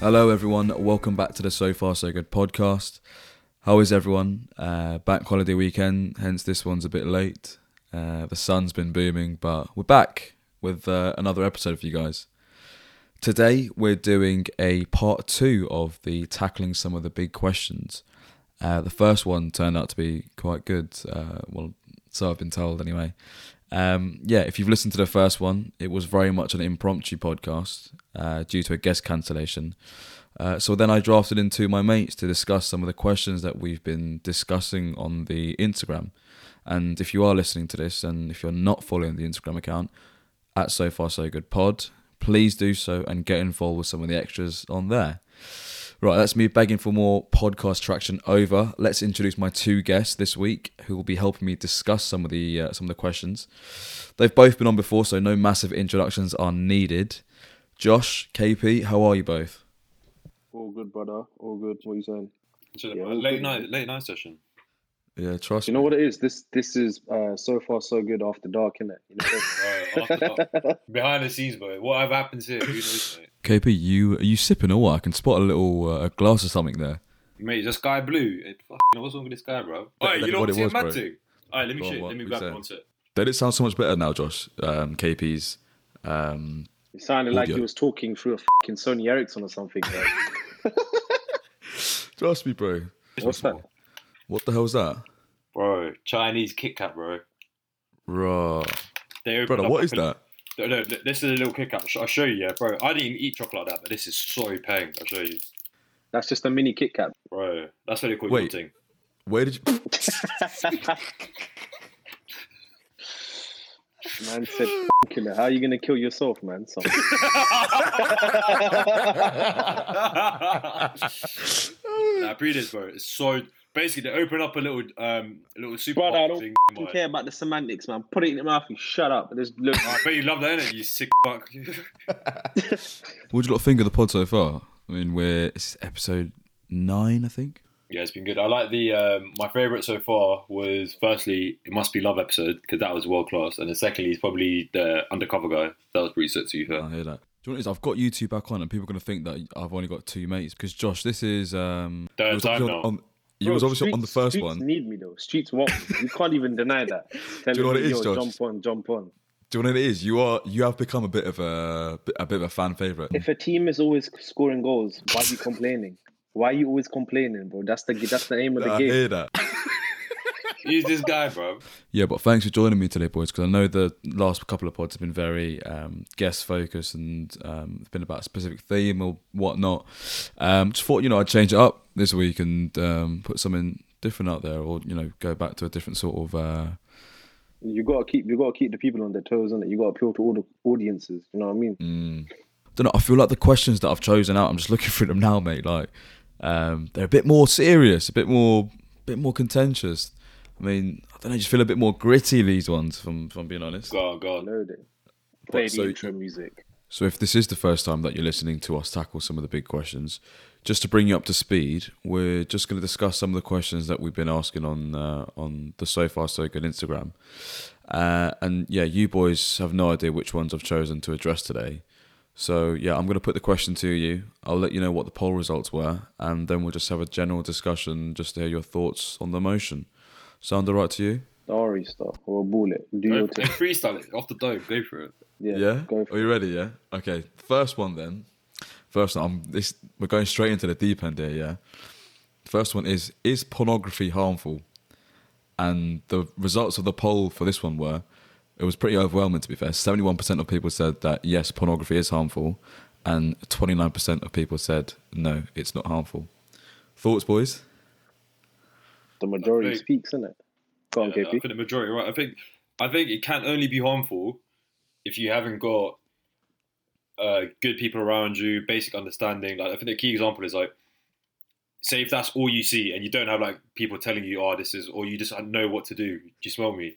Hello, everyone. Welcome back to the So Far So Good podcast. How is everyone? Uh, bank holiday weekend, hence this one's a bit late. Uh, the sun's been booming, but we're back with uh, another episode for you guys. Today, we're doing a part two of the tackling some of the big questions. Uh, the first one turned out to be quite good. Uh, well, so I've been told anyway. Um, yeah, if you've listened to the first one, it was very much an impromptu podcast uh, due to a guest cancellation. Uh, so then I drafted in into my mates to discuss some of the questions that we've been discussing on the Instagram. And if you are listening to this and if you're not following the Instagram account at So Far So Good Pod, please do so and get involved with some of the extras on there. Right, that's me begging for more podcast traction over. Let's introduce my two guests this week who will be helping me discuss some of the uh, some of the questions. They've both been on before, so no massive introductions are needed. Josh, KP, how are you both? All good, brother. All good. What are you saying? So, Yeah, late good, night, late night session. Yeah, trust You know what it is? This this is uh, so far so good after dark, innit? You know? Right, after that. Behind the scenes, boy. What have happens here? Who knows, mate? KP, you are you sipping or what? I can spot a little uh, a glass or something there. Mate, the sky blue. It, fucking, what's wrong with this guy, bro? Alright, that's you know what what it it was, mad bro. thing? Alright, let me Go on, Let me we grab saying? one sec. Did it sound so much better now, Josh? Um, KP's. Um, It sounded like Audio. he was talking through a fucking Sony Ericsson or something. Bro. trust me, bro. What's that? What the hell's that? Bro, Chinese Kit Kat, bro. Raw. They opened Brother, up what like is a- that? No, no, this is a little Kit Kat. I'll show you, yeah, bro. I didn't even eat chocolate like that, but this is so paying. I'll show you. That's just a mini Kit Kat. Bro, that's what they call Wait. thing. Where did you? Man said, killer. How are you gonna kill yourself, man? Son? nah, pre this, bro. It's so basically they open up a little um a little super Brother, I don't thing. fucking care about the semantics, man. Put it in your mouth and shut up. Just look. I bet you love that, innit? You sick fuck. What do you lot think of the pod so far? I mean, we're it's episode nine, I think. yeah, it's been good. I like the um, my favorite so far was firstly it must be love episode because that was world class, and then secondly is probably the undercover guy. That was pretty sick to you. fair. I hear that. Do you know what it is? I've got YouTube back on, and people are going to think that I've only got two mates. Because Josh, this is um, Third you was time obviously now. on, on- you Bro, was obviously on the streets- first streets one. need me though. Streets want me. You can't even deny that. Tell you know what me, it is, yo, Josh? Jump on, jump on. Do you know what it is? You are you have become a bit of a a bit of a fan favorite. If a team is always scoring goals, why are you complaining? Why are you always complaining, bro? That's the that's the aim of the I game. hear that. Who's this guy, bro? Yeah, but thanks for joining me today, boys. Because I know the last couple of pods have been very um, guest focused and um, it's been about a specific theme or whatnot. Um, just thought you know I'd change it up this week and um, put something different out there, or you know go back to a different sort of. Uh, You gotta keep you gotta keep the people on their toes, and you gotta appeal to all the audiences. You know what I mean? Mm. don't know. I feel like the questions that I've chosen out. I'm just looking through them now, mate. Like um, they're a bit more serious, a bit more, a bit more contentious. I mean, I don't know. I just feel a bit more gritty these ones. From from being honest. Go on, go I on. know that. Play so- the intro music. So if this is the first time that you're listening to us tackle some of the big questions, just to bring you up to speed, we're just going to discuss some of the questions that we've been asking on uh, on the So Far So Good Instagram. Uh, and yeah, you boys have no idea which ones I've chosen to address today. So yeah, I'm going to put the question to you. I'll let you know what the poll results were, and then we'll just have a general discussion just to hear your thoughts on the motion. Sound alright to you? Story stuff or bullet. Do Go, your go thing. freestyle it off the dome. Go for it. Yeah. Yeah. Go Are for it. you ready? Yeah. Okay. First one then. First one. I'm, this we're going straight into the deep end here. Yeah. First one is is pornography harmful? And the results of the poll for this one were, it was pretty overwhelming to be fair. Seventy one percent of people said that yes, pornography is harmful, and twenty nine percent of people said no, it's not harmful. Thoughts, boys? The majority think- speaks, innit? Go on, Yeah, I think the majority, right? I think, I think it can only be harmful if you haven't got uh, good people around you, basic understanding. Like I think the key example is like, say if that's all you see and you don't have like people telling you, "Oh, this is," or you just know what to do. Do you smell me?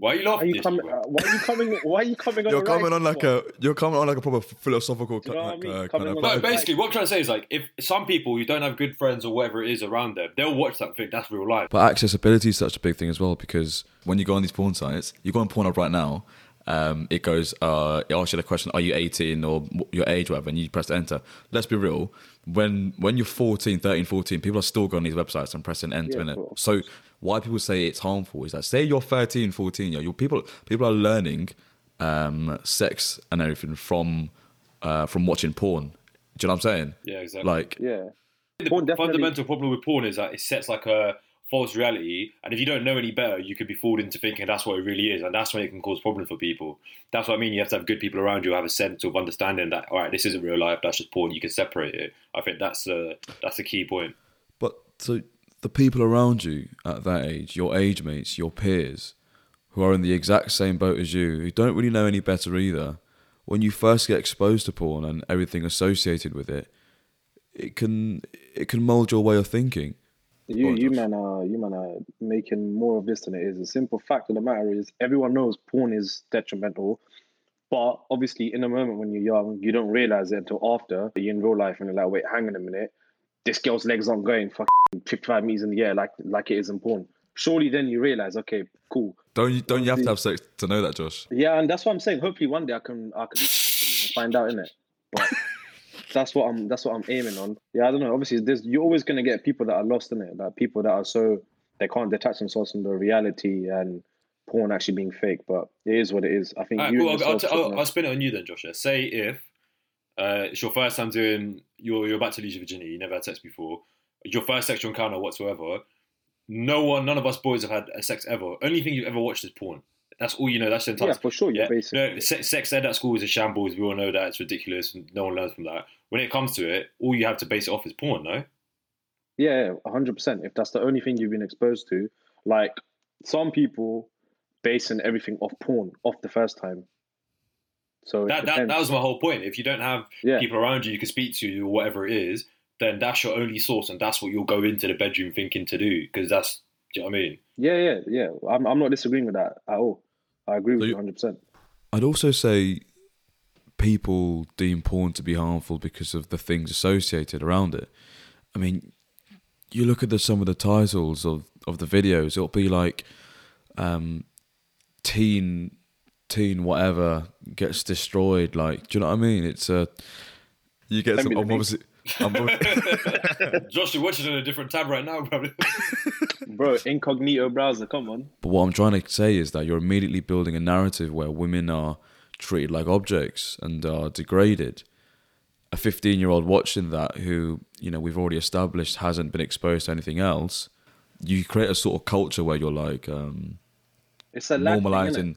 Why are you Why are laughing? you at coming? Uh, why are you coming? Why are you coming on? You're coming on like foot? a you're coming on like a proper philosophical Do you know what I kind mean? of- kind of No, like- basically, what I'm trying to say is like, if some people who don't have good friends or whatever it is around them, they'll watch that and think that's real life. But accessibility is such a big thing as well because when you go on these porn sites, you go on Pornhub right now, um, it goes, uh, it asks you the question, are you 18 or your age, whatever, and you press enter. Let's be real. When when you're 14, 13, 14, people are still going on these websites and pressing enter Yeah, in it. So why people say it's harmful is that say you're 13, 14, you know, your people people are learning um, sex and everything from uh, from watching porn. Do you know what I'm saying? Yeah, exactly. Like Yeah. the Porn definitely- fundamental problem with porn is that it sets like a false reality, and if you don't know any better, you could be fooled into thinking that's what it really is, and that's when it can cause problems for people. That's what I mean. You have to have good people around you have a sense of understanding that all right, this isn't real life. That's just porn. You can separate it. I think that's a, that's the key point. But so the people around you at that age, your age mates, your peers, who are in the exact same boat as you, who don't really know any better either, when you first get exposed to porn and everything associated with it, it can it can mold your way of thinking. You on, you Josh. man are you man are making more of this than it is. The simple fact of the matter is everyone knows porn is detrimental, but obviously in the moment when you're young, you don't realize it until after you're in real life and you're like, wait, hang on a minute, this girl's legs aren't going fucking 55 meters in the air like like it is in porn. Surely then you realize, okay, cool. Don't you don't you have to have sex to know that, Josh? Yeah, and that's what I'm saying. Hopefully one day I can I can do something and find out in it. But that's what I'm that's what I'm aiming on. Yeah, I don't know. Obviously, there's you're always gonna get people that are lost in it. Like people that are so they can't detach themselves from the reality and porn actually being fake. But it is what it is. I think right, cool. I'll, t- I'll. I'll spin it on you then, Joshua. Say if uh, it's your first time doing, you're, you're about to lose your virginity, you never had sex before, your first sexual encounter whatsoever, no one, none of us boys have had a sex ever. Only thing you've ever watched is porn. That's all you know. That's the entire. yeah, for sure. Yeah, basic. no, sex, sex ed at school is a shambles. We all know that it's ridiculous. and No one learns from that. When it comes to it, all you have to base it off is porn, no? Yeah, hundred percent. If that's the only thing you've been exposed to, like some people basing everything off porn off the first time. So That, that that was my whole point. If you don't have Yeah. people around you you can speak to or whatever it is, then that's your only source, and that's what you'll go into the bedroom thinking to do because that's. Do you know what I mean? Yeah, yeah, yeah. I'm I'm not disagreeing with that at all. I agree with So you you- 100. percent I'd also say people deem porn to be harmful because of the things associated around it. I mean, you look at the, some of the titles of, of the videos, it'll be like um, teen teen whatever gets destroyed. Like, do you know what I mean? It's a you get Send some. I'm obviously, I'm, obvi- Josh, you're watching on a different tab right now, bro. Bro, incognito browser. Come on. But what I'm trying to say is that you're immediately building a narrative where women are treated like objects and are degraded. A 15 year old watching that, who, you know, we've already established hasn't been exposed to anything else, you create a sort of culture where you're like um, It's a lag thing, normalizing.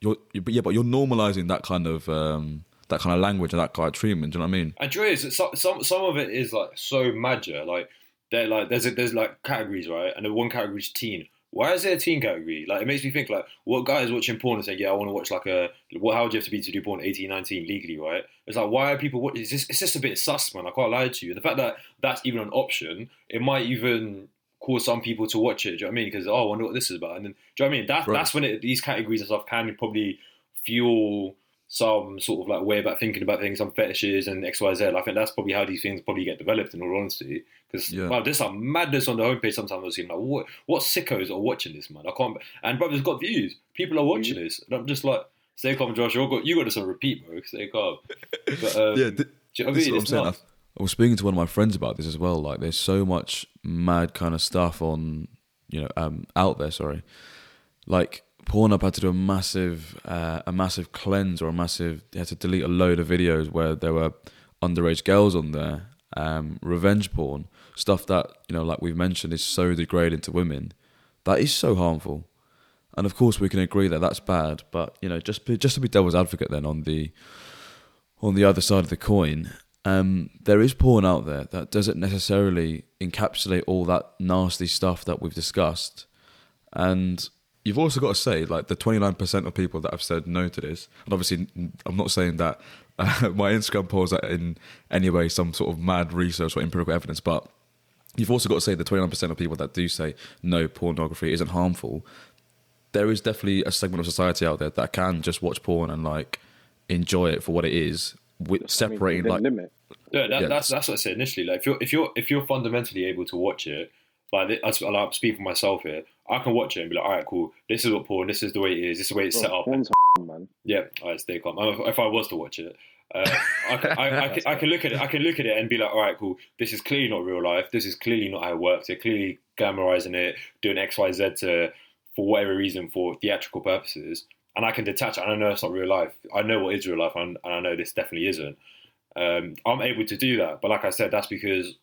You're, but yeah, but you're normalizing that kind of um, that kind of language and that kind of treatment. Do you know what I mean? And Joy is some some some of it is like so major. Like they're like there's a, there's like categories, right? And the one category is teen. Why is there a teen category? Like it makes me think like what guy is watching porn and saying, Yeah, I want to watch like a what how would you have to be to do porn 18, 19 legally, right? It's like why are people what it's just it's just a bit sus, man. I can't lie to you. The fact that that's even an option, it might even cause some people to watch it. Do you know what I mean? Because oh, I wonder what this is about. And then do you know what I mean? That, Right. That's when it, these categories and stuff can probably fuel some sort of like way about thinking about things, some fetishes and X, Y, Z. I think that's probably how these things probably get developed. In all honesty, because Yeah. wow, there's some madness on the homepage. Sometimes I see like, what what sickos are watching this, man? I can't. And brothers got views. People are watching this, and I'm just like, stay calm, Josh. You got you got this on repeat, bro. Stay calm. But, um, Yeah, th- you know what I This is mean? what I'm It's saying. not. I, I was speaking to one of my friends about this as well. Like, there's so much mad kind of stuff on, you know, um, out there. Sorry, like Pornhub had to do a massive, uh, a massive cleanse or a massive. They had to delete a load of videos where there were underage girls on there, um, revenge porn, stuff that you know, like we've mentioned, is so degrading to women. That is so harmful. And of course, we can agree that that's bad. But you know, just be, just to be devil's advocate, then on the on the other side of the coin, um, there is porn out there that doesn't necessarily encapsulate all that nasty stuff that we've discussed. And you've also got to say, like, the 29% of people that have said no to this, and obviously, I'm not saying that uh, my Instagram polls are in any way some sort of mad research or empirical evidence, but you've also got to say the 29% of people that do say no, pornography isn't harmful. There is definitely a segment of society out there that can just watch porn and, like, enjoy it for what it is, with I mean, separating, like, limit. Yeah, that, Yeah. that's that's what I said initially. Like if you're if you're if you're fundamentally able to watch it, like I like, I'm speaking for myself here, I can watch it and be like, all right, cool. This is what porn. This is the way it is. This is the way it's Bro, set up. porn's man. Yeah, I stay calm. If I was to watch it, uh, I, can, I, I, can, I can look at it. I can look at it and be like, all right, cool. This is clearly not real life. This is clearly not how it works. They're clearly glamorizing it, doing X, Y, Z to for whatever reason for theatrical purposes. And I can detach. And I know it's not real life. I know what is real life, and, and I know this definitely isn't. Um, I'm able to do that, but like I said, that's because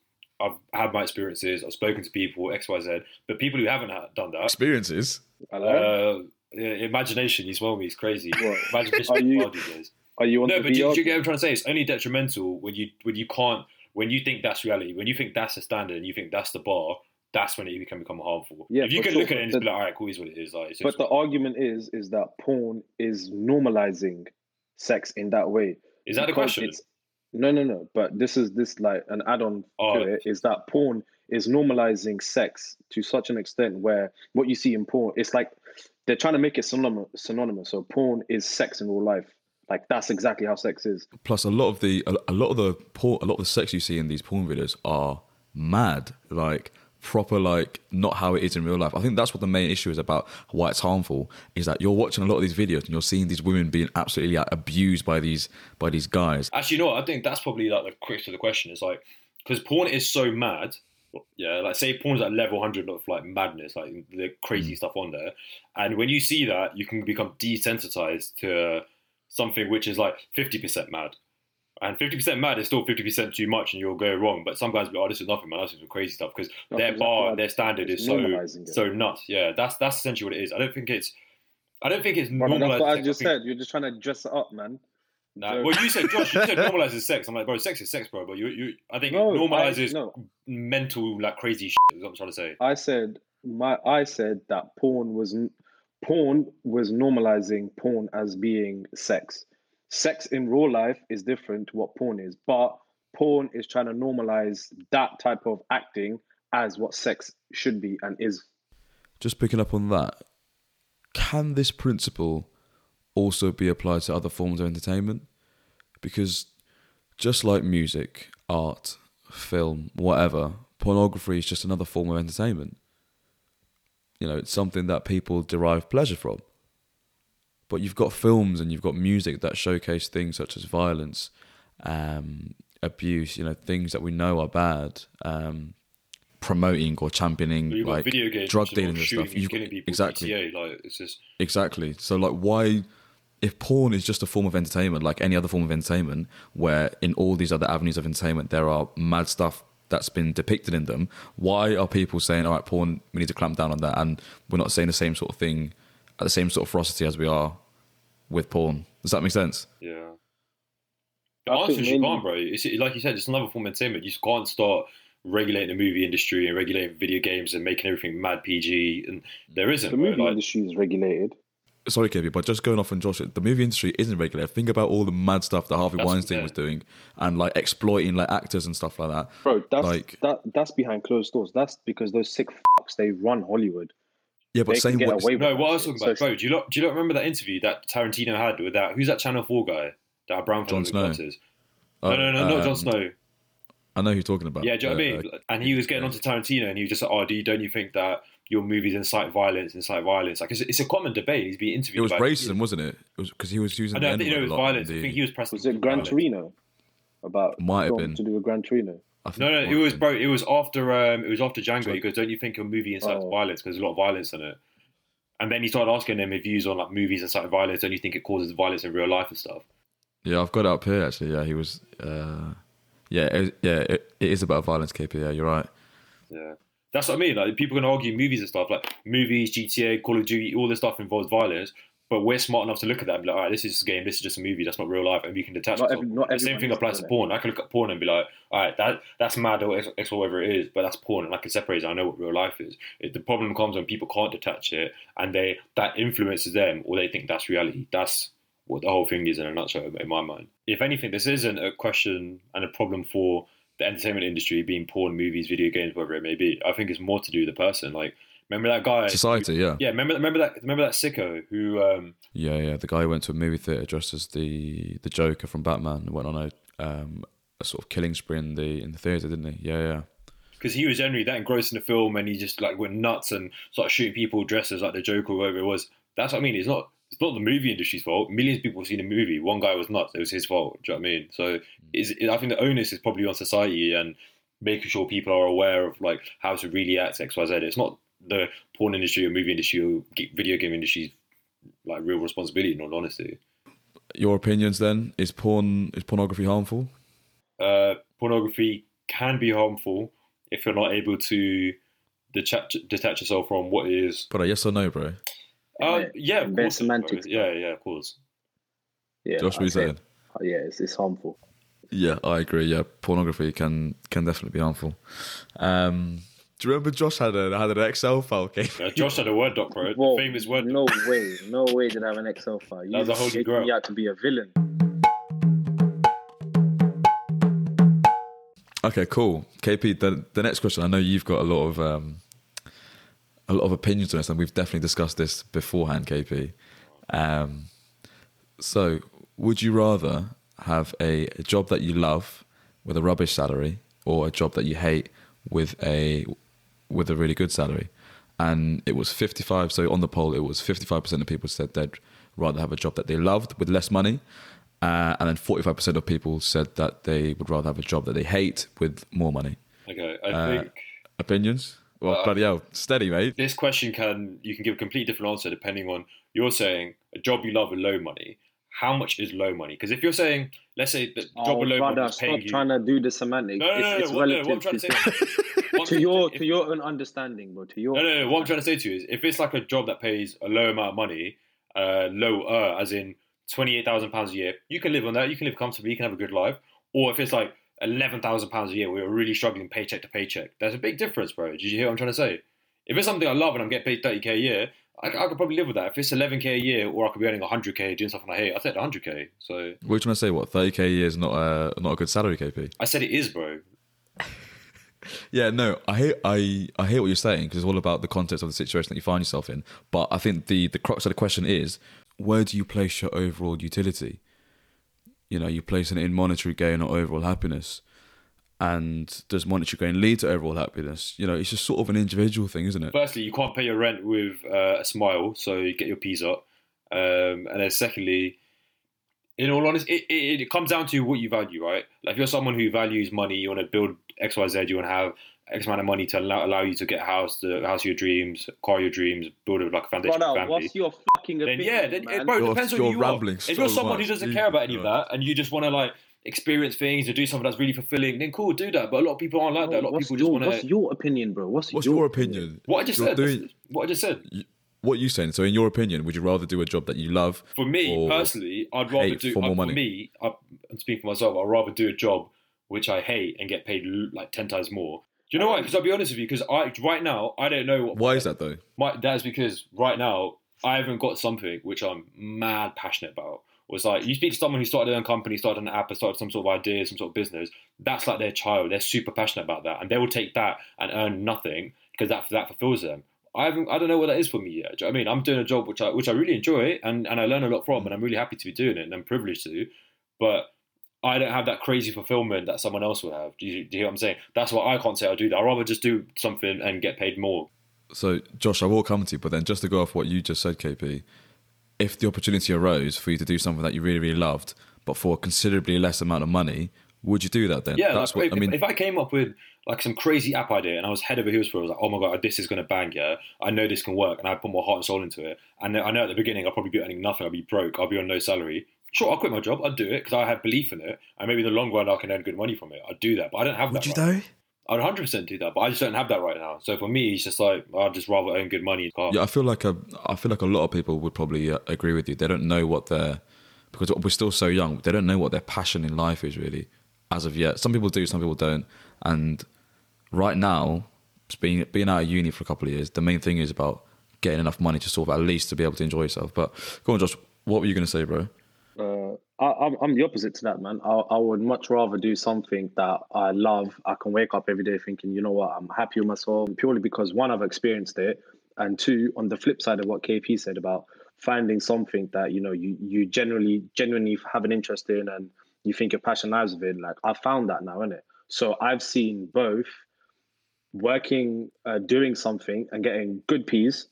I've had my experiences. I've spoken to people X, Y, Z. But people who haven't had- done that, Experiences. Hello? uh, yeah, imagination. You smell me. It's crazy. What? Imagination. Are you- wild these. Are you on No, the but do, VR? do you get what I'm trying to say? It's only detrimental when you when you can't when you think that's reality, when you think that's the standard and you think that's the bar, that's when it can become harmful. Yeah, if you can sure, look at it and but just be like, all right, cool, is what it is. Like, it's But just, the argument is, is that porn is normalizing sex in that way. is that the question? it's- No, no, no. But this is this like an add-on Oh. to it is that porn is normalizing sex to such an extent where what you see in porn, it's like they're trying to make it synonymous. synonymous. So porn is sex in real life. Like that's exactly how sex is. Plus, a lot of the a, a lot of the porn, a lot of the sex you see in these porn videos are mad, like proper, like not how it is in real life. I think that's what the main issue is about why it's harmful. Is that you're watching a lot of these videos and you're seeing these women being absolutely like, abused by these by these guys. Actually, you know what? I think that's probably like the crux of the question. Is like because porn is so mad. Yeah, like say porn's at level hundred of like madness, like the crazy mm. stuff on there, and when you see that, you can become desensitized to something which is like fifty percent mad, and fifty percent mad is still fifty percent too much, and you'll go wrong. But some guys be, oh, this is nothing, man. This is some crazy stuff because their exactly bar, their standard is so so nuts. Yeah, that's that's essentially what it is. I don't think it's. I don't think it's Brother, normalized. that's what I just said. You're just trying to dress it up, man. Nah, So- well, you said Josh, you said normalizes sex. I'm like, bro, sex is sex, bro. But you, you, I think No, it normalizes I, no. mental like crazy shit. Is what I'm trying to say. I said my I said that porn was porn was normalizing porn as being sex. Sex in real life is different to what porn is, but porn is trying to normalize that type of acting as what sex should be and is. Just picking up on that, can this principle also be applied to other forms of entertainment? Because just like music, art, film, whatever, pornography is just another form of entertainment. You know, it's something that people derive pleasure from. But you've got films and you've got music that showcase things such as violence, um, abuse, you know, things that we know are bad, um, promoting or championing You've like video games, drug dealing and stuff. You've people. exactly. GTA, like it's just Exactly. So like why if porn is just a form of entertainment like any other form of entertainment where in all these other avenues of entertainment there are mad stuff that's been depicted in them, why are people saying all right porn we need to clamp down on that and we're not saying the same sort of thing at the same sort of ferocity as we are with porn? Does that make sense? yeah. The I answer is you can't, bro. It's like you said, it's another form of entertainment. You just can't start regulating the movie industry and regulating video games and making everything mad PG. And there isn't. The bro. movie Like, industry is regulated. Sorry, Kevin, but just going off on Josh, the movie industry isn't regulated. Think about all the mad stuff that Harvey That's- Weinstein yeah. was doing and like exploiting like actors and stuff like that. Bro, that's Like- that that's behind closed doors. That's because those sick fucks they run Hollywood. Yeah, but They can saying what away No, what I was talking about, So- bro. Do you not do you not remember that interview that Tarantino had with that? Who's that Channel Four guy? That brown Jon fellow with Snow. glasses? Oh, No, no, no, not um, Jon Snow. I know who you're talking about. Yeah, do you know what I Uh, mean? And he was getting onto Tarantino, and he was just like, "Oh, do you, don't you think that your movies incite violence, incite violence?" Like it's, it's a common debate. He's being interviewed. It was about racism, wasn't it? It was because he was using. I know. I think you know, it was a lot in violence. I think he was pressing. Was it Gran. Torino? About Might have been. to do with Gran Torino. I think No, no, it was, bro. It was after. Um, it was after Django. Sorry. He goes, "Don't you think your movie incites Oh. violence? Because there's a lot of violence in it." And then he started asking them if views on like movies inciting violence. Don't you think it causes violence in real life and stuff? Yeah, I've got it up here actually. Yeah, he was. Uh, yeah, it, yeah, it, it is about violence, KP. Yeah, you're right. Yeah, that's what I mean. Like people can argue movies and stuff, like movies, GTA, Call of Duty, all this stuff involves violence. But we're smart enough to look at that and be like, all right, this is just a game, this is just a movie, that's not real life, and we can detach. Not every- not the same thing applies to it. porn. I can look at porn and be like, all right, that that's mad or X whatever it is, but that's porn, and I can separate it. I know what real life is. It, the problem comes when people can't detach it, and they that influences them, or they think that's reality. That's what the whole thing is in a nutshell, in my mind. If anything, this isn't a question and a problem for the entertainment industry being porn, movies, video games, whatever it may be. I think it's more to do with the person. Like, remember that guy? Society, yeah. Yeah, remember remember that remember that sicko who um Yeah, yeah. The guy who went to a movie theater dressed as the the Joker from Batman and went on a um a sort of killing spree in the in the theater, didn't he? Yeah, yeah. because he was generally that engrossed in the film and he just like went nuts and started shooting people dressed as like the Joker or whatever it was. That's what I mean. It's not it's not the movie industry's fault. Millions of people have seen a movie. One guy was nuts. It was his fault. Do you know what I mean? So is I think the onus is probably on society and making sure people are aware of like how to really act X Y Z. It's not the porn industry or movie industry or video game industry's like real responsibility. In all honesty, Your opinions then? Is porn is pornography harmful? uh, pornography can be harmful if you're not able to detach, detach yourself from what is. But yes or no, bro? Uh, Yeah, yeah, of course, semantics, Yeah, bro. yeah, of course. Yeah, Josh, what are you say- saying? uh, yeah, it's, it's harmful. Yeah, I agree. Yeah, pornography can can definitely be harmful. Um, do you remember Josh had a had an Excel file? Okay, Uh, Josh had a word doc, bro. Whoa, Famous word doc. No way, no way did I have an Excel file. You That was a holy grail. me out to be a villain. Okay, cool. KP, the the next question. I know you've got a lot of um, a lot of opinions on this, and we've definitely discussed this beforehand, KP. Um, so, would you rather have a, a job that you love with a rubbish salary, or a job that you hate with a with a really good salary? And it was fifty five. So on the poll, it was fifty five percent of people said they'd rather have a job that they loved with less money, uh, and then forty five percent of people said that they would rather have a job that they hate with more money. Okay, I Uh, think Opinions? Well, Uh, bloody hell, steady, mate. this question can you can give a completely different answer depending on you're saying a job you love with low money. How much is low money? Because if you're saying, let's say the job Oh, low money brother, is paying stop you. trying to do the semantics. no, no, no, it's, no, it's what, no, relative what I'm trying to say. to your say- to your own understanding, bro. To your No, no, no. What I'm trying to say to you is, if it's like a job that pays a low amount of money, uh, lower, as in twenty eight thousand pounds a year, you can live on that. You can live comfortably. You can have a good life. Or if it's like eleven thousand pounds a year, where you're really struggling paycheck to paycheck, there's a big difference, bro. Did you hear what I'm trying to say? If it's something I love and I'm getting paid thirty k a year, I, I could probably live with that. If it's eleven k a year, or I could be earning hundred k doing something I hate, I take the hundred k. So What are you trying to say? What thirty k a year is not a not a good salary, KP? I said it is, bro. Yeah, no, I hear I I hear what you're saying because it's all about the context of the situation that you find yourself in. But I think the the crux of the question is where do you place your overall utility? You know, you place it in monetary gain or overall happiness. And does monetary gain lead to overall happiness? You know, it's just sort of an individual thing, isn't it? Firstly, you can't pay your rent with uh, a smile, so you get your P's up. Um, and then secondly, in all honesty, it, it, it comes down to what you value, right? Like if you're someone who values money, you want to build X, Y, Z, you want to have X amount of money to allow, allow you to get a house, the house of your dreams, car your dreams, build a, like a foundation brother, family. what's your fucking then opinion, yeah, then man? bro, it depends on you're who you are. rambling If so you're someone who doesn't You- care about any of that, and you just want to like experience things or do something that's really fulfilling, then cool, do that. But a lot of people aren't like that. A lot of people your, just want to. what's your opinion, bro? What's, What's your, your opinion? What I just You're said. doing- what I just said. what are you saying? So, in your opinion, would you rather do a job that you love? For me personally, I'd rather do for more uh, money? For me, I, I'm speaking for myself. I'd rather do a job which I hate and get paid like ten times more. Do you know why? Because I'll be honest with you. Because I right now I don't know what. Why is that though? My, that is because right now I haven't got something which I'm mad passionate about. It's like you speak to someone who started their own company, started an app, started some sort of idea, some sort of business. That's like their child. They're super passionate about that, and they will take that and earn nothing because that that fulfills them. I. I don't know what that is for me yet. Do you know I mean, I'm doing a job which I which I really enjoy and and I learn a lot from, and I'm really happy to be doing it, and I'm privileged to. But I don't have that crazy fulfillment that someone else will have. Do you, do you hear what I'm saying? That's why I can't say I'll do that. I'd rather just do something and get paid more. So, Josh, I will come to you, but then just to go off what you just said, KP, if the opportunity arose for you to do something that you really, really loved, but for a considerably less amount of money, would you do that then? Yeah, that's like, what if, I mean. if I came up with like some crazy app idea and I was head over heels for it, I was like, oh my god, this is going to bang, yeah. I know this can work, and I put my heart and soul into it. And I know at the beginning I'll probably be earning nothing. I'll be broke. I'll be on no salary. Sure, I'll quit my job. I'd do it because I have belief in it, and maybe in the long run I can earn good money from it. I'd do that, but I don't have would that. you right though? I'd 100 percent do that, but I just don't have that right now. So for me, it's just like I'd just rather earn good money. Yeah, I feel like a, I feel like a lot of people would probably uh, agree with you. They don't know what their because we're still so young. They don't know what their passion in life is really as of yet. Some people do, some people don't. And right now, being being out of uni for a couple of years, the main thing is about getting enough money to sort of at least to be able to enjoy yourself. But go on, Josh. What were you going to say, bro? Uh, I, I'm, I'm the opposite to that, man. I, I would much rather do something that I love. I can wake up every day thinking, you know what, I'm happy with myself purely because one, I've experienced it, and two, on the flip side of what KP said about finding something that you know you you generally genuinely have an interest in and you think your passion lies with it. Like I found that now, innit? So I've seen both working, uh, doing something and getting good peas,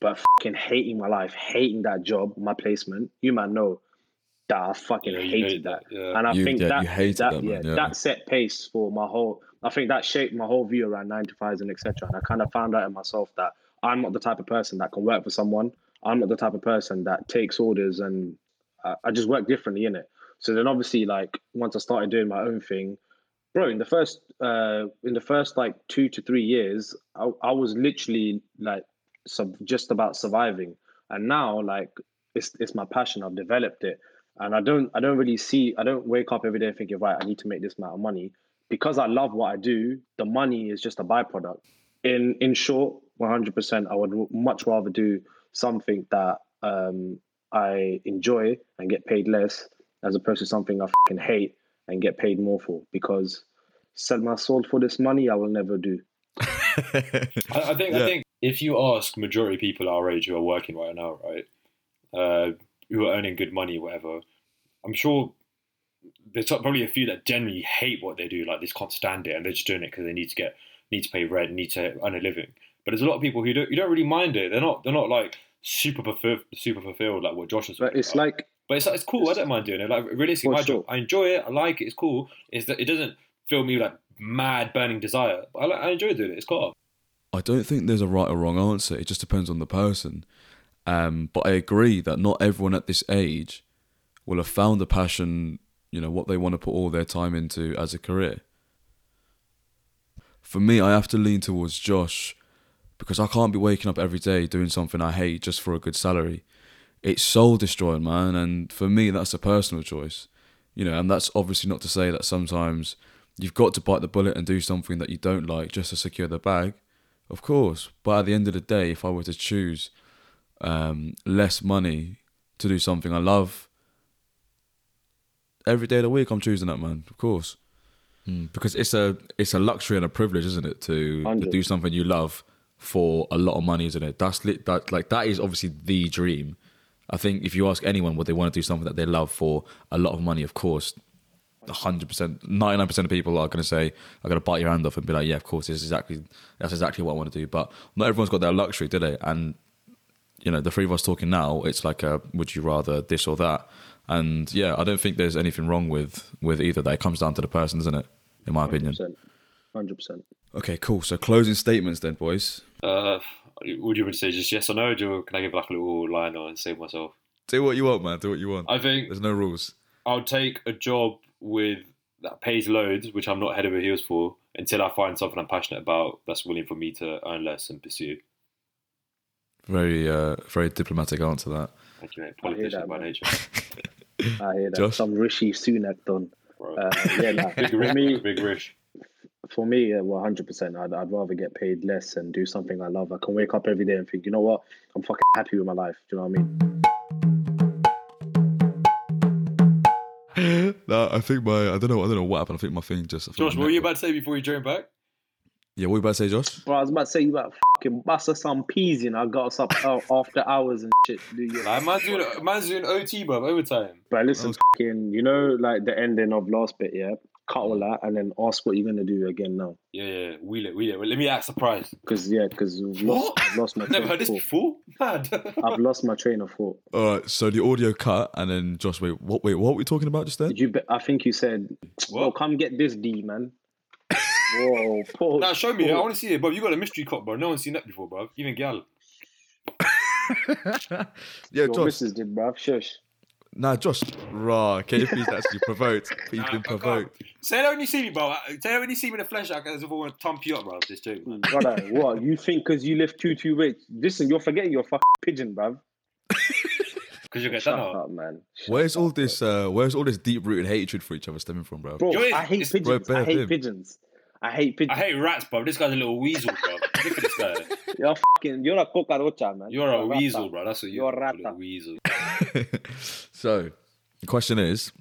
but fucking hating my life, hating that job, my placement. You man know I fucking Yeah, you hated hate that. that, yeah. And I You- think yeah, that you hated that, that, yeah, man, yeah. that set pace for my whole. I think that shaped my whole view around nine to fives and etc. And I kind of found out in myself that I'm not the type of person that can work for someone. I'm not the type of person that takes orders, and I, I just work differently in it. So then, obviously, like once I started doing my own thing, bro, in the first uh in the first like two to three years, I, I was literally like sub, just about surviving, and now like it's it's my passion. I've developed it, and I don't I don't really see I don't wake up every day thinking right I need to make this amount of money because I love what I do. The money is just a byproduct. In in short, one hundred percent, I would much rather do something that um I enjoy and get paid less as opposed to something I fucking hate and get paid more for because sell my soul for this money I will never do. I, I think Yeah. I think if you ask majority of people our age who are working right now, right, uh, who are earning good money, whatever, I'm sure there's probably a few that genuinely hate what they do, like they just can't stand it, and they're just doing it because they need to get need to pay rent, need to earn a living. But there's a lot of people who don't you don't really mind it. They're not they're not like super fulfilled, super fulfilled like what Josh was. But it's about. like But it's it's cool. I don't mind doing it. Like realistically, For my job. I enjoy it. I like it. It's cool. Is that it doesn't fill me with like mad burning desire. But I, I enjoy doing it. It's cool. I don't think there's a right or wrong answer. It just depends on the person. Um, but I agree that not everyone at this age will have found the passion, you know, what they want to put all their time into as a career. For me, I have to lean towards Josh because I can't be waking up every day doing something I hate just for a good salary. It's soul destroying, man. And for me, that's a personal choice. You know, and that's obviously not to say that sometimes you've got to bite the bullet and do something that you don't like just to secure the bag. Of course, but at the end of the day, if I were to choose um, less money to do something I love, every day of the week I'm choosing that, man. Of course, mm. because it's a it's a luxury and a privilege, isn't it, to, to do something you love for a lot of money, isn't it? That's lit, that like that is obviously the dream. I think if you ask anyone what they want to do something that they love for a lot of money, of course, hundred percent, ninety nine percent of people are going to say, "I'm going to bite your hand off" and be like, "Yeah, of course, this is exactly that's exactly what I want to do." But not everyone's got that luxury, do they? And you know, the three of us talking now, it's like, a, would you rather this or that? And yeah, I don't think there's anything wrong with with either. That it comes down to the person, isn't it? In my opinion. hundred percent. Okay, cool. So closing statements then, boys. Uh, would you would say just yes or no? Do can I give like a little line or and save myself? Do what you want, man. Do what you want. I think There's no rules. I'll take a job with that pays loads, which I'm not head over heels for, until I find something I'm passionate about that's willing for me to earn less and pursue. Very, uh, very diplomatic answer that. Thank you, mate. I hear Politician that, by nature. I hear that. Josh? Some Rishi Sunak done. Uh, yeah, nah, big for me, big rish. for me, uh, well, hundred percent. I'd I'd rather get paid less and do something I love. I can wake up every day and think, you know what, I'm fucking happy with my life. Do you know what I mean? no, I think my I don't know I don't know what happened. I think my thing just. Josh, what were you about to say before you joined back? Yeah, what were you about to say, Josh? Bro, I was about to say you about fucking bust us some peas in. I got us up uh, after hours and shit. Do you? Like, man's doing, man's doing OT, bro, overtime. But listen, was- fucking, you know, like the ending of last bit, yeah. Cut all that and then ask what you're gonna do again now. Yeah, yeah, wheel it, wheel it. Well, let me act surprised. Because yeah, because we've lost, What? I've lost my Never train heard of this thought. before. Mad. I've lost my train of thought. All right, so the audio cut, and then Josh, wait, what? Wait, what were we talking about just then? Did you? Be- I think you said, "Well, What? come get this D, man." Whoa, pause. Nah, show me. I want to see it, bro. You got a mystery cop, bro. No one's seen that before, bro. Even Gal. yeah, Your Josh. missus did, bruv. Shush. Nah, Josh. Raw. Can you please actually provoked? He's Nah, been I can't. provoked. Say that when you see me, bro. Say that when you see me in the flesh, I can as if I want to thump you up, bro. This joke, man. Brother, what? You think because you lift two too weights? Listen, you're forgetting your fucking pigeon, bruv. Because you'll get Shut done up. up, man. Shut Where's up, all this? Uh, where's all this deep-rooted hatred for each other stemming from, bro? Bro, Yo, I hate it's- pigeons. Bro, I hate bare pigeons. I hate I hate rats, bro. This guy's a little weasel, bro. Look at this guy. You're fucking. You're a cockroach, man. You're a rata. weasel, bro. That's what you You're a are. A rata. weasel. so, the question is: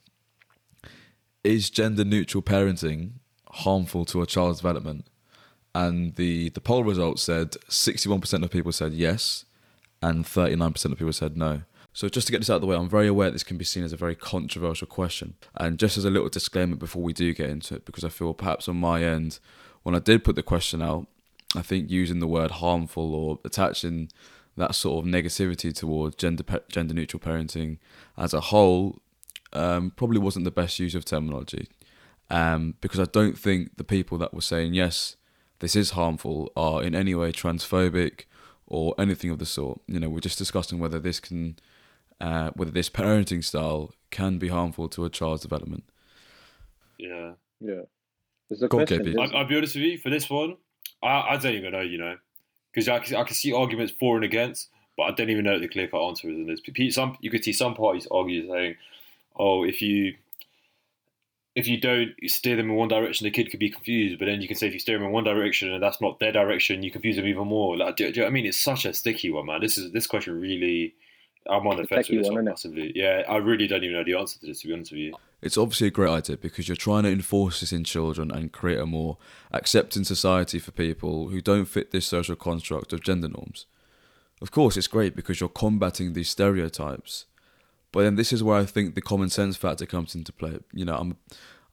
Is gender-neutral parenting harmful to a child's development? And the the poll results said 61% of people said yes, and 39% of people said no. So just to get this out of the way, I'm very aware this can be seen as a very controversial question. And just as a little disclaimer before we do get into it, because I feel perhaps on my end, when I did put the question out, I think using the word harmful or attaching that sort of negativity towards gender gender neutral parenting as a whole um, probably wasn't the best use of terminology um, because I don't think the people that were saying yes this is harmful are in any way transphobic or anything of the sort. You know, we're just discussing whether this can, uh, whether this parenting style can be harmful to a child's development. Yeah. Yeah. There's a Go question. I, I'll be honest with you. For this one, I, I don't even know. You know, because I, can- I can see arguments for and against, but I don't even know what the clear cut answer is. And there's pe- some you could see some parties argue saying, "Oh, if you if you don't steer them in one direction, the kid could be confused." But then you can say if you steer them in one direction and that's not their direction, you confuse them even more. Like, do, do you know what I mean? It's such a sticky one, man. This is this question really. I'm on the fence with techie this one, one innit? massively. Yeah, I really don't even know the answer to this. To be honest with you. It's obviously a great idea because you're trying to enforce this in children and create a more accepting society for people who don't fit this social construct of gender norms. Of course, it's great because you're combating these stereotypes. But then this is where I think the common sense factor comes into play. You know, I'm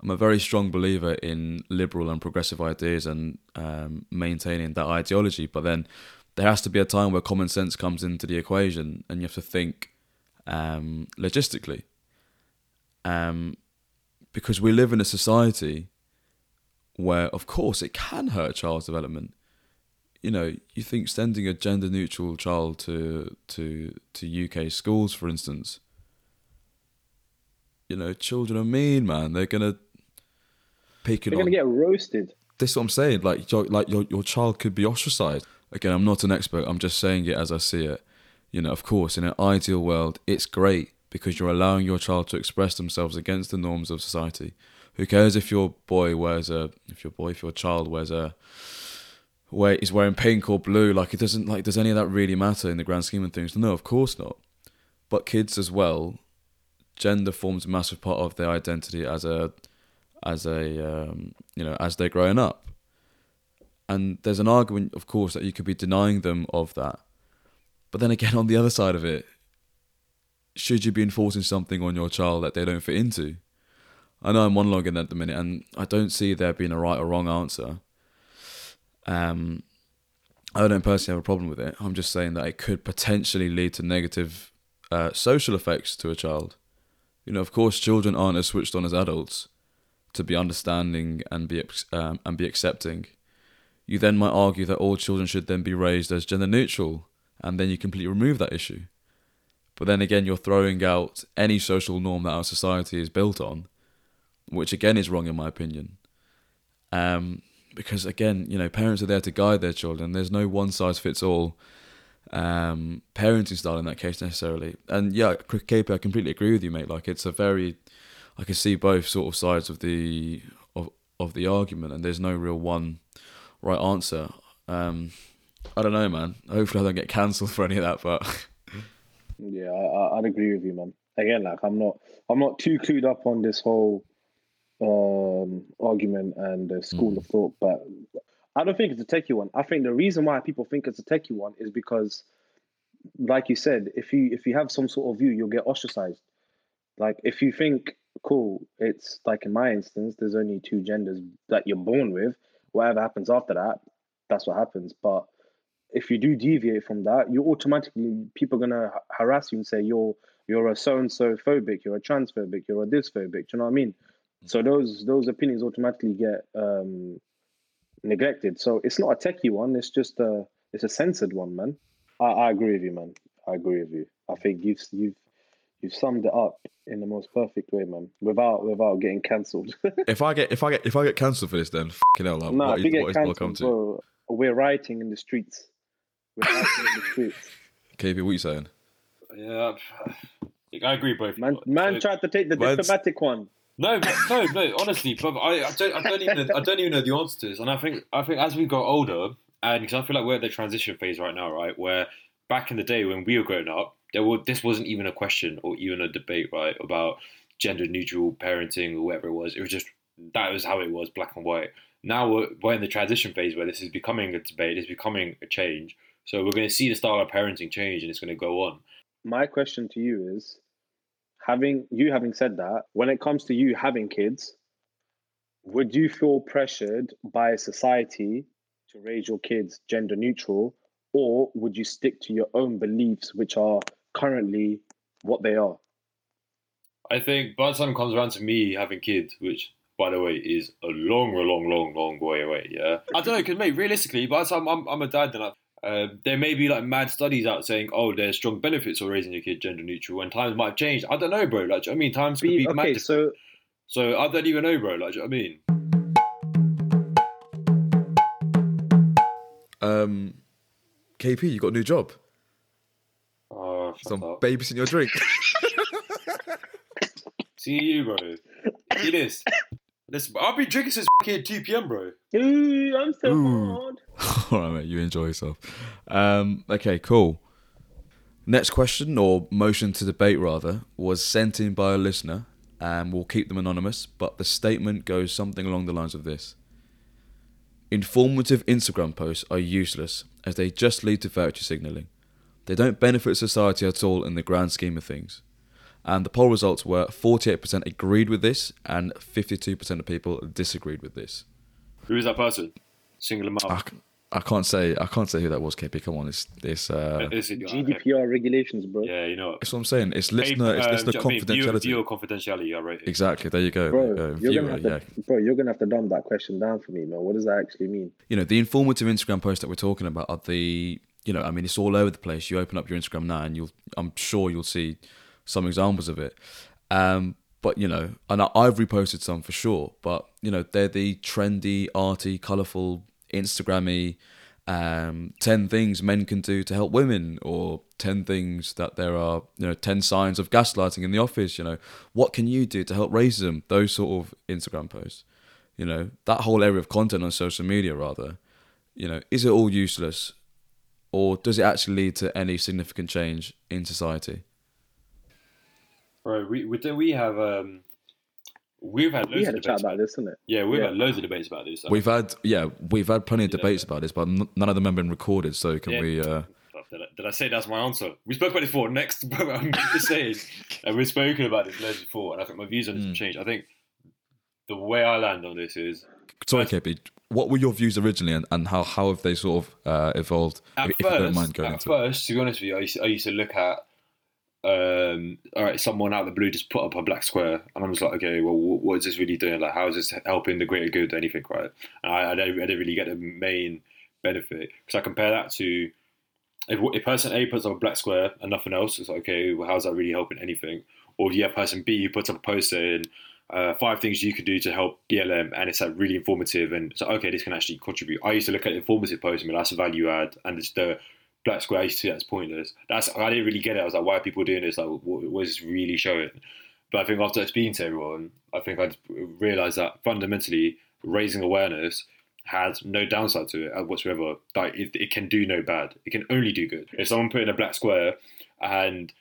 I'm a very strong believer in liberal and progressive ideas and um, maintaining that ideology. But then there has to be a time where common sense comes into the equation, and you have to think um, logistically. Um, because we live in a society where, of course, it can hurt a child's development. You know, you think sending a gender neutral child to to to UK schools, for instance. You know, children are mean, man. They're gonna pick it They're gonna get roasted. This is what I'm saying. Like, your, like your your child could be ostracized. Again, I'm not an expert. I'm just saying it as I see it. You know, of course, in an ideal world, it's great because you're allowing your child to express themselves against the norms of society. Who cares if your boy wears a, if your boy, if your child wears a, where is wearing pink or blue? Like, it doesn't like. Does any of that really matter in the grand scheme of things? No, of course not. But kids as well, gender forms a massive part of their identity as a as a um, you know as they're growing up and there's an argument of course that you could be denying them of that. But then again on the other side of it should you be enforcing something on your child that they don't fit into? I know i'm monologuing at the minute and i don't see there being a right or wrong answer. Um i don't personally have a problem with it. I'm just saying that it could potentially lead to negative uh, social effects to a child. You know of course children aren't as switched on as adults to be understanding and be um, and be accepting. You then might argue that all children should then be raised as gender neutral, and then you completely remove that issue. But then again, you're throwing out any social norm that our society is built on, which again is wrong in my opinion. Um, because again, you know, parents are there to guide their children. There's no one size fits all um, parenting style in that case necessarily. And yeah, KP, I completely agree with you, mate. Like it's a very I can see both sort of sides of the of of the argument, and there's no real one right answer. Um, I don't know, man. Hopefully, I don't get cancelled for any of that, but Yeah, I, I'd agree with you, man. Again, like I'm not, I'm not too clued up on this whole um, argument and the school of thought, but I don't think it's a techie one. I think the reason why people think it's a techie one is because, like you said, if you if you have some sort of view, you'll get ostracized. Like if you think, cool, it's like in my instance, there's only two genders that you're born with. Whatever happens after that, that's what happens. But if you do deviate from that, you automatically people are gonna harass you and say you're you're a so and so phobic, you're a transphobic, you're a this phobic. Do you know what I mean? So those those opinions automatically get um, neglected. So it's not a techie one. It's just a it's a censored one, man. I, I agree with you, man. I agree with you. I think you've you've you've summed it up in the most perfect way, man. Without without getting cancelled. if I get if I get if I get cancelled for this, then fucking hell, like, no, what, if you what get what come cancelled, to? bro, we're rioting in the streets. We're rioting in the streets. KP, what are you saying? Yeah, I agree both. Man, man So- tried to take the Man's- diplomatic one. No, no, no. Honestly, but I, I don't, I don't even, I don't even know the answer to this. And I think, I think as we got older, and because I feel like we're at the transition phase right now, right, where back in the day when we were growing up, there were this wasn't even a question or even a debate, right, about gender neutral parenting or whatever it was. It was just that was how it was, black and white. Now we're, we're in the transition phase where this is becoming a debate, it's becoming a change. So we're going to see the style of parenting change, and it's going to go on. My question to you is having you having said that, when it comes to you having kids, would you feel pressured by society to raise your kids gender neutral, or would you stick to your own beliefs, which are currently what they are? I think by the time it comes around to me having kids, which by the way is a long, long, long, long way away. Yeah, I don't know, because mate, realistically, by the time I'm, I'm a dad, then I, uh, there may be like mad studies out saying, oh, there's strong benefits of raising your kid gender neutral, and times might have changed. I don't know, bro. Like, you know I mean, times could Be- be okay, different. so so I don't even know, bro. Like, you know I mean? Um, KP, you got a new job. Shut Some up. in your drink. See you, bro. See this. Listen, bro, I've been drinking since fucking 2 p.m., bro. Ooh, I'm so Ooh. hard. All right, mate. You enjoy yourself. Um, okay, cool. Next question, or motion to debate rather, was sent in by a listener, and we'll keep them anonymous. But the statement goes something along the lines of this: Informative Instagram posts are useless as they just lead to virtue signaling. They don't benefit society at all in the grand scheme of things. And the poll results were 48% agreed with this, and 52% of people disagreed with this. Who is that person? Single them I, out. c- I can't say I can't say who that was. KP, come on, it's it's uh, Listen, okay. GDPR regulations, bro. Yeah, you know what. it's what I'm saying. It's listener, it's Um, listener do you know what I mean? Viewer- confidentiality. Viewer confidentiality, I rate it. Exactly. There you go. Bro, there you go. you're Viewer, gonna have yeah. to, bro, you're gonna have to dumb that question down for me, man. What does that actually mean? You know, the informative Instagram posts that we're talking about are the, you know, I mean, it's all over the place. You open up your Instagram now, and you'll, I'm sure you'll see some examples of it. Um, but you know, and I- I've reposted some for sure. But you know, they're the trendy, arty, colourful, Instagrammy. Um, ten things men can do to help women, or ten things that there are, you know, ten signs of gaslighting in the office. You know, what can you do to help racism? Those sort of Instagram posts. You know, that whole area of content on social media, rather. You know, is it all useless, or does it actually lead to any significant change in society? Right, we, we, do we have, um, we've had loads We had of a chat debates about this, isn't it? Yeah, we've Yeah. had loads of debates about this. We've had, yeah, we've had plenty of Yeah. debates about this, but none of them have been recorded. So can Yeah. we? Uh, Did I, did I say that's my answer? We spoke about it before. Next, I'm just saying, and we've spoken about this loads before, and I think my views on this Mm. have changed. I think the way I land on this is sorry, KP. What were your views originally, and, and how how have they sort of uh, evolved? at if, if you don't first, at into it. first, to be honest with you, I used, I used to look at, um, all right, someone out of the blue just put up a black square, and I'm just like, okay, well, what is this really doing? Like, how is this helping the greater good? Anything, right? And I, I don't, I don't really get the main benefit because I compare that to if, if person A puts up a black square and nothing else, it's like, okay, well, how's that really helping anything? Or have person B who puts up a post saying uh, five things you could do to help BLM, and it's like really informative, and so okay, this can actually contribute. I used to look at informative posts and be like, that's a value add, and it's the black square I used to see that's pointless. That's I didn't really get it. I was like, why are people doing this? Like, what, what is really showing? But I think after speaking to everyone, I think I realised that fundamentally raising awareness has no downside to it whatsoever. Like it, it can do no bad. It can only do good. If someone put in a black square and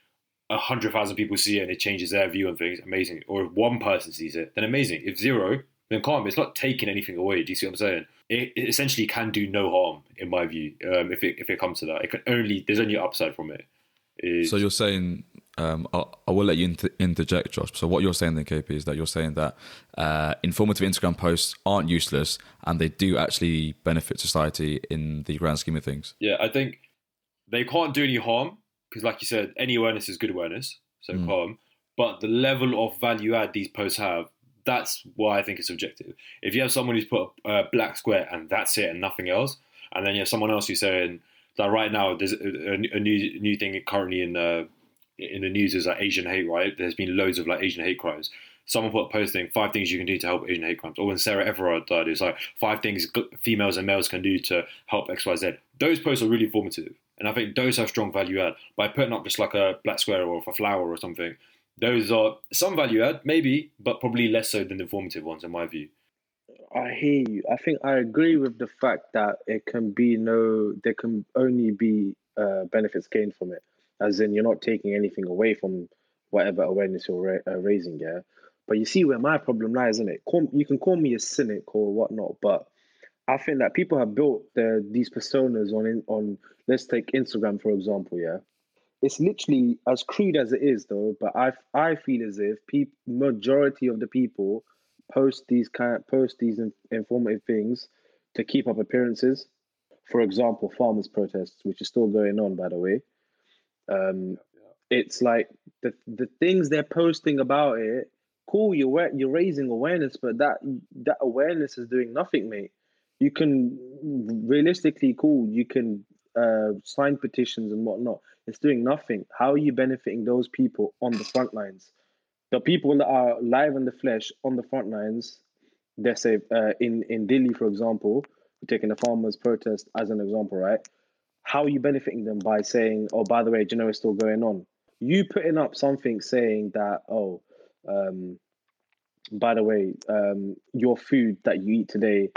hundred thousand people see it and it changes their view on things, amazing. Or if one person sees it, then amazing. If zero, then calm. It's not taking anything away. Do you see what I'm saying? It, it essentially can do no harm, in my view. Um, if it if it comes to that, it can only there's only upside from it. Is- So you're saying, um, I, I will let you inter- interject, Josh. So what you're saying then, KP, is that you're saying that uh, informative Instagram posts aren't useless and they do actually benefit society in the grand scheme of things. Yeah, I think they can't do any harm because, like you said, any awareness is good awareness. So Mm. calm. But the level of value add these posts have, that's why I think it's subjective. If you have someone who's put a black square and that's it and nothing else, and then you have someone else who's saying that right now there's a, a, a new new thing currently in the in the news is like Asian hate. Right, there's been loads of like Asian hate crimes. Someone put a posting five things you can do to help Asian hate crimes. Or when Sarah Everard died, it's like five things females and males can do to help X Y Z. Those posts are really informative, and I think those have strong value add. By putting up just like a black square or a flower or something, those are some value add, maybe, but probably less so than the formative ones, in my view. I hear you. I think I agree with the fact that it can be no, there can only be uh, benefits gained from it. As in, you're not taking anything away from whatever awareness you're ra- uh, raising, yeah. But you see where my problem lies, isn't it? Call, you can call me a cynic or whatnot, but I think that people have built their, these personas on on. Let's take Instagram for example, yeah. It's literally as crude as it is, though. But I I feel as if people, majority of the people post these kind post these in, informative things to keep up appearances. for example, farmers' protests, which is still going on, by the way. Um, it's like the the things they're posting about it. Cool, you're you're raising awareness, but that that awareness is doing nothing, mate. You can realistically, cool. You can uh, sign petitions and whatnot. It's doing nothing. How are you benefiting those people on the front lines? The people that are live in the flesh on the front lines. Let's say uh, in in Delhi, for example, we're taking the farmers' protest as an example, right? How are you benefiting them by saying, "Oh, by the way, you know it's still going on"? You putting up something saying that, "Oh, um, by the way, um, your food that you eat today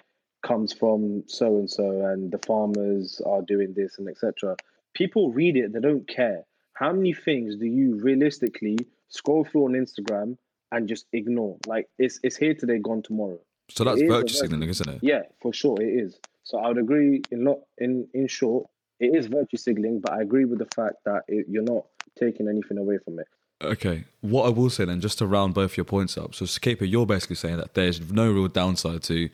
comes from so and so, and the farmers are doing this and etc." People read it; they don't care. How many things do you realistically scroll through on Instagram and just ignore? Like it's it's here today, gone tomorrow. So that's It is a virtue signaling, isn't it? Yeah, for sure it is. So I would agree in lot in in short, it is virtue signaling, but I agree with the fact that it, you're not taking anything away from it. Okay. What I will say then, just to round both your points up, so Scaper, you're basically saying that there's no real downside to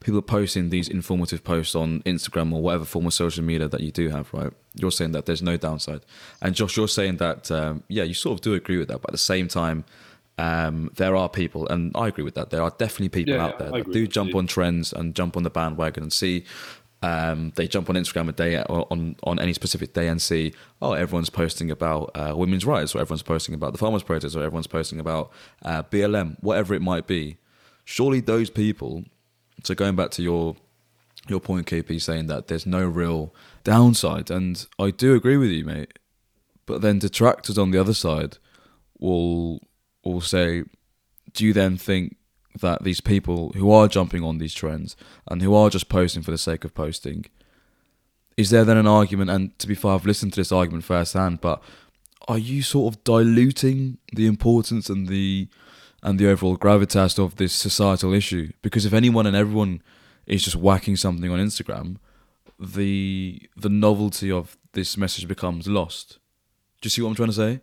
people are posting these informative posts on Instagram or whatever form of social media that you do have, right? You're saying that there's no downside. And Josh, you're saying that, um, yeah, you sort of do agree with that, but at the same time, um, there are people, and I agree with that. There are definitely people Yeah, out there that do jump on trends and jump on the bandwagon and see. Um, they jump on Instagram a day or on on any specific day and see, oh, everyone's posting about uh, women's rights, or everyone's posting about the farmers' protest, or everyone's posting about uh, BLM, whatever it might be. Surely those people. So going back to your your point, KP, saying that there's no real downside, and I do agree with you, mate. But then detractors on the other side will will say, do you then think that these people who are jumping on these trends and who are just posting for the sake of posting, is there then an argument? And to be fair, I've listened to this argument firsthand, but are you sort of diluting the importance and the and the overall gravitas of this societal issue? Because if anyone and everyone is just whacking something on Instagram, the the novelty of this message becomes lost. Do you see what I'm trying to say?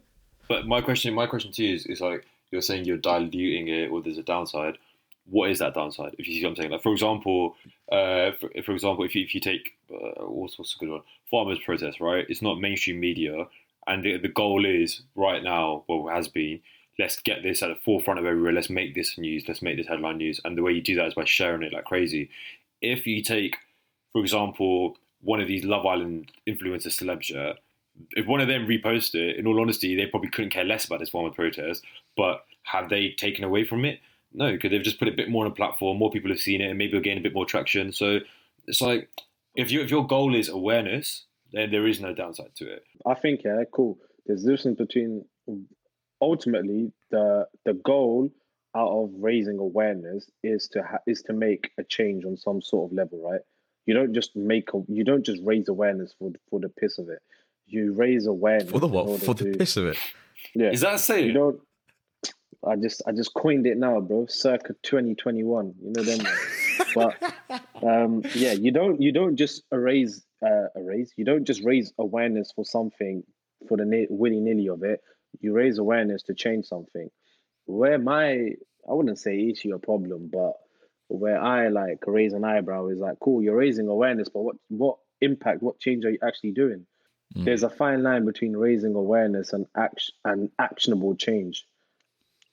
But my question, my question to you is, is like you're saying you're diluting it, or there's a downside. What is that downside? If you see what I'm saying, like for example, uh, for, for example, if you if you take uh, what's what's a good one, farmers' protest, right? It's not mainstream media, and the, the goal is right now, well, has been, let's get this at the forefront of everywhere. Let's make this news. Let's make this headline news. And the way you do that is by sharing it like crazy. If you take, for example, one of these Love Island influencer celebs, yeah, if one of them reposted it, in all honesty, they probably couldn't care less about this form of protest. But have they taken away from it? No, because they've just put a bit more on a platform. More people have seen it, and maybe it'll gain a bit more traction. So it's like if you if your goal is awareness, then there is no downside to it. I think yeah, cool. There's a difference between ultimately the the goal out of raising awareness is to ha- is to make a change on some sort of level, right? You don't just make a, you don't just raise awareness for for the piss of it. You raise awareness For the what? order For the to- piss of it. Yeah, Is that saying you saying? don't. I just I just coined it now, bro. Circa 2021. You know them. but um, yeah, you don't you don't just erase uh, erase. You don't just raise awareness for something for the ni- willy nilly of it. You raise awareness to change something. Where my I wouldn't say issue or problem, but where I like raise an eyebrow is like, cool, you're raising awareness, but what what impact, what change are you actually doing? Mm. There's a fine line between raising awareness and action and actionable change.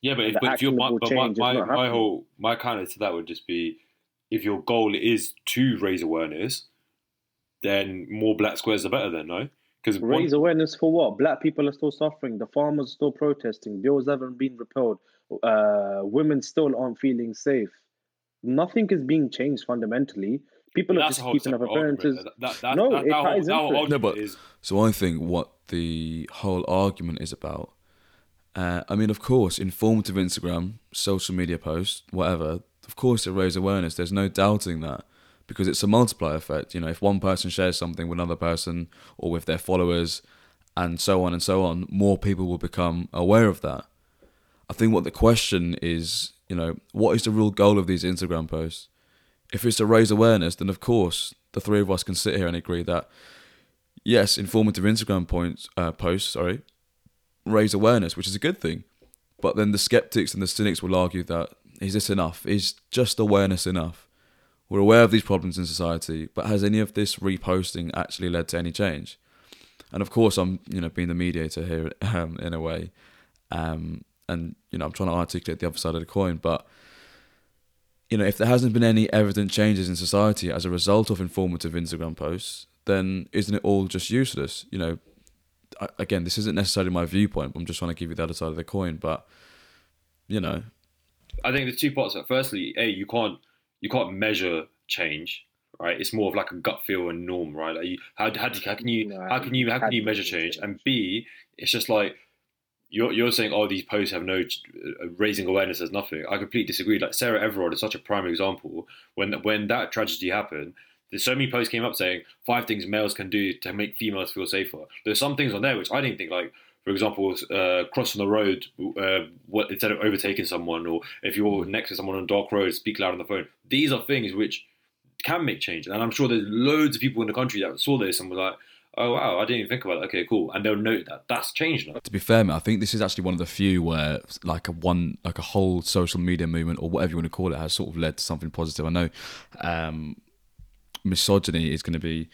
Yeah, but if, but if your my, but my, my, my whole my counter to that would just be if your goal is to raise awareness, then more black squares are better. Then no, because Raise awareness for what? Black people are still suffering. The farmers are still protesting. Bills haven't been repealed. Uh, women still aren't feeling safe. Nothing is being changed fundamentally. People are just keeping up separate argument. appearances. That, that, No, that, it whole, ties whole into No, but- is So I think what the whole argument is about. Uh, I mean, of course, informative Instagram, social media posts, whatever. Of course, it raises awareness. There's no doubting that because it's a multiplier effect. You know, if one person shares something with another person or with their followers, and so on and so on, more people will become aware of that. I think what the question is, you know, what is the real goal of these Instagram posts? If it's to raise awareness, then of course the three of us can sit here and agree that yes, informative Instagram points uh, posts, sorry, raise awareness, which is a good thing. But then the skeptics and the cynics will argue that is this enough? Is just awareness enough? We're aware of these problems in society, but has any of this reposting actually led to any change? And of course, I'm you know being the mediator here um, in a way, um, and you know I'm trying to articulate the other side of the coin. But you know, if there hasn't been any evident changes in society as a result of informative Instagram posts, then isn't it all just useless? You know, I, again, this isn't necessarily my viewpoint. I'm just trying to give you the other side of the coin. But you know, I think there's two parts. Firstly, a you can't you can't measure change, right? It's more of like a gut feel and norm, right? Like you, how, how, how can you No, how can you how can you measure change? And B, it's just like you're you're saying, oh, these posts have no uh, raising awareness. There's nothing. I completely disagree. Like Sarah Everard is such a prime example. When when that tragedy happened, there's so many posts came up saying five things males can do to make females feel safer. There's some things on there which I didn't think like. For example, uh, crossing the road uh, what, instead of overtaking someone, or if you're next to someone on a dark road, speak loud on the phone. These are things which can make change, and I'm sure there's loads of people in the country that saw this and were like, "Oh wow, I didn't even think about that. Okay, cool," and they'll note that that's changed now. to be fair, mate, I think this is actually one of the few where like a one like a whole social media movement or whatever you want to call it has sort of led to something positive. I know um, misogyny is going to be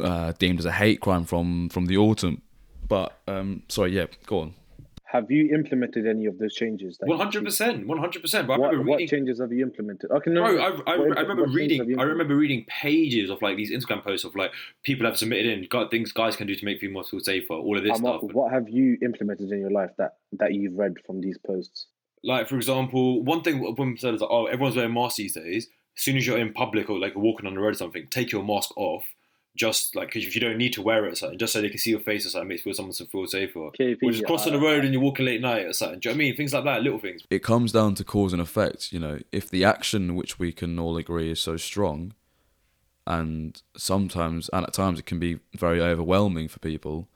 uh, deemed as a hate crime from from the autumn, but um, sorry, yeah, go on. Have you implemented any of those changes? One hundred percent, one hundred percent. But I What, remember what reading, changes have you implemented? Okay, no, bro, no, I, I, what- I remember what changes have reading. I remember reading pages of like these Instagram posts of like people have submitted in got things guys can do to make females feel safer. All of this Amar, stuff. what have you implemented in your life that that you've read from these posts? Like for example, one thing what women said is like, oh, everyone's wearing masks these days. As soon as you're in public or like walking on the road or something, take your mask off. Just like because if you don't need to wear it or something, just so they can see your face or something, makes feel someone to feel safer. KP, Or just crossing the road and you're walking late night or something. Do you know what I mean? Things like that, little things. It comes down to cause and effect. You know, if the action which we can all agree is so strong, and sometimes and at times it can be very overwhelming for people.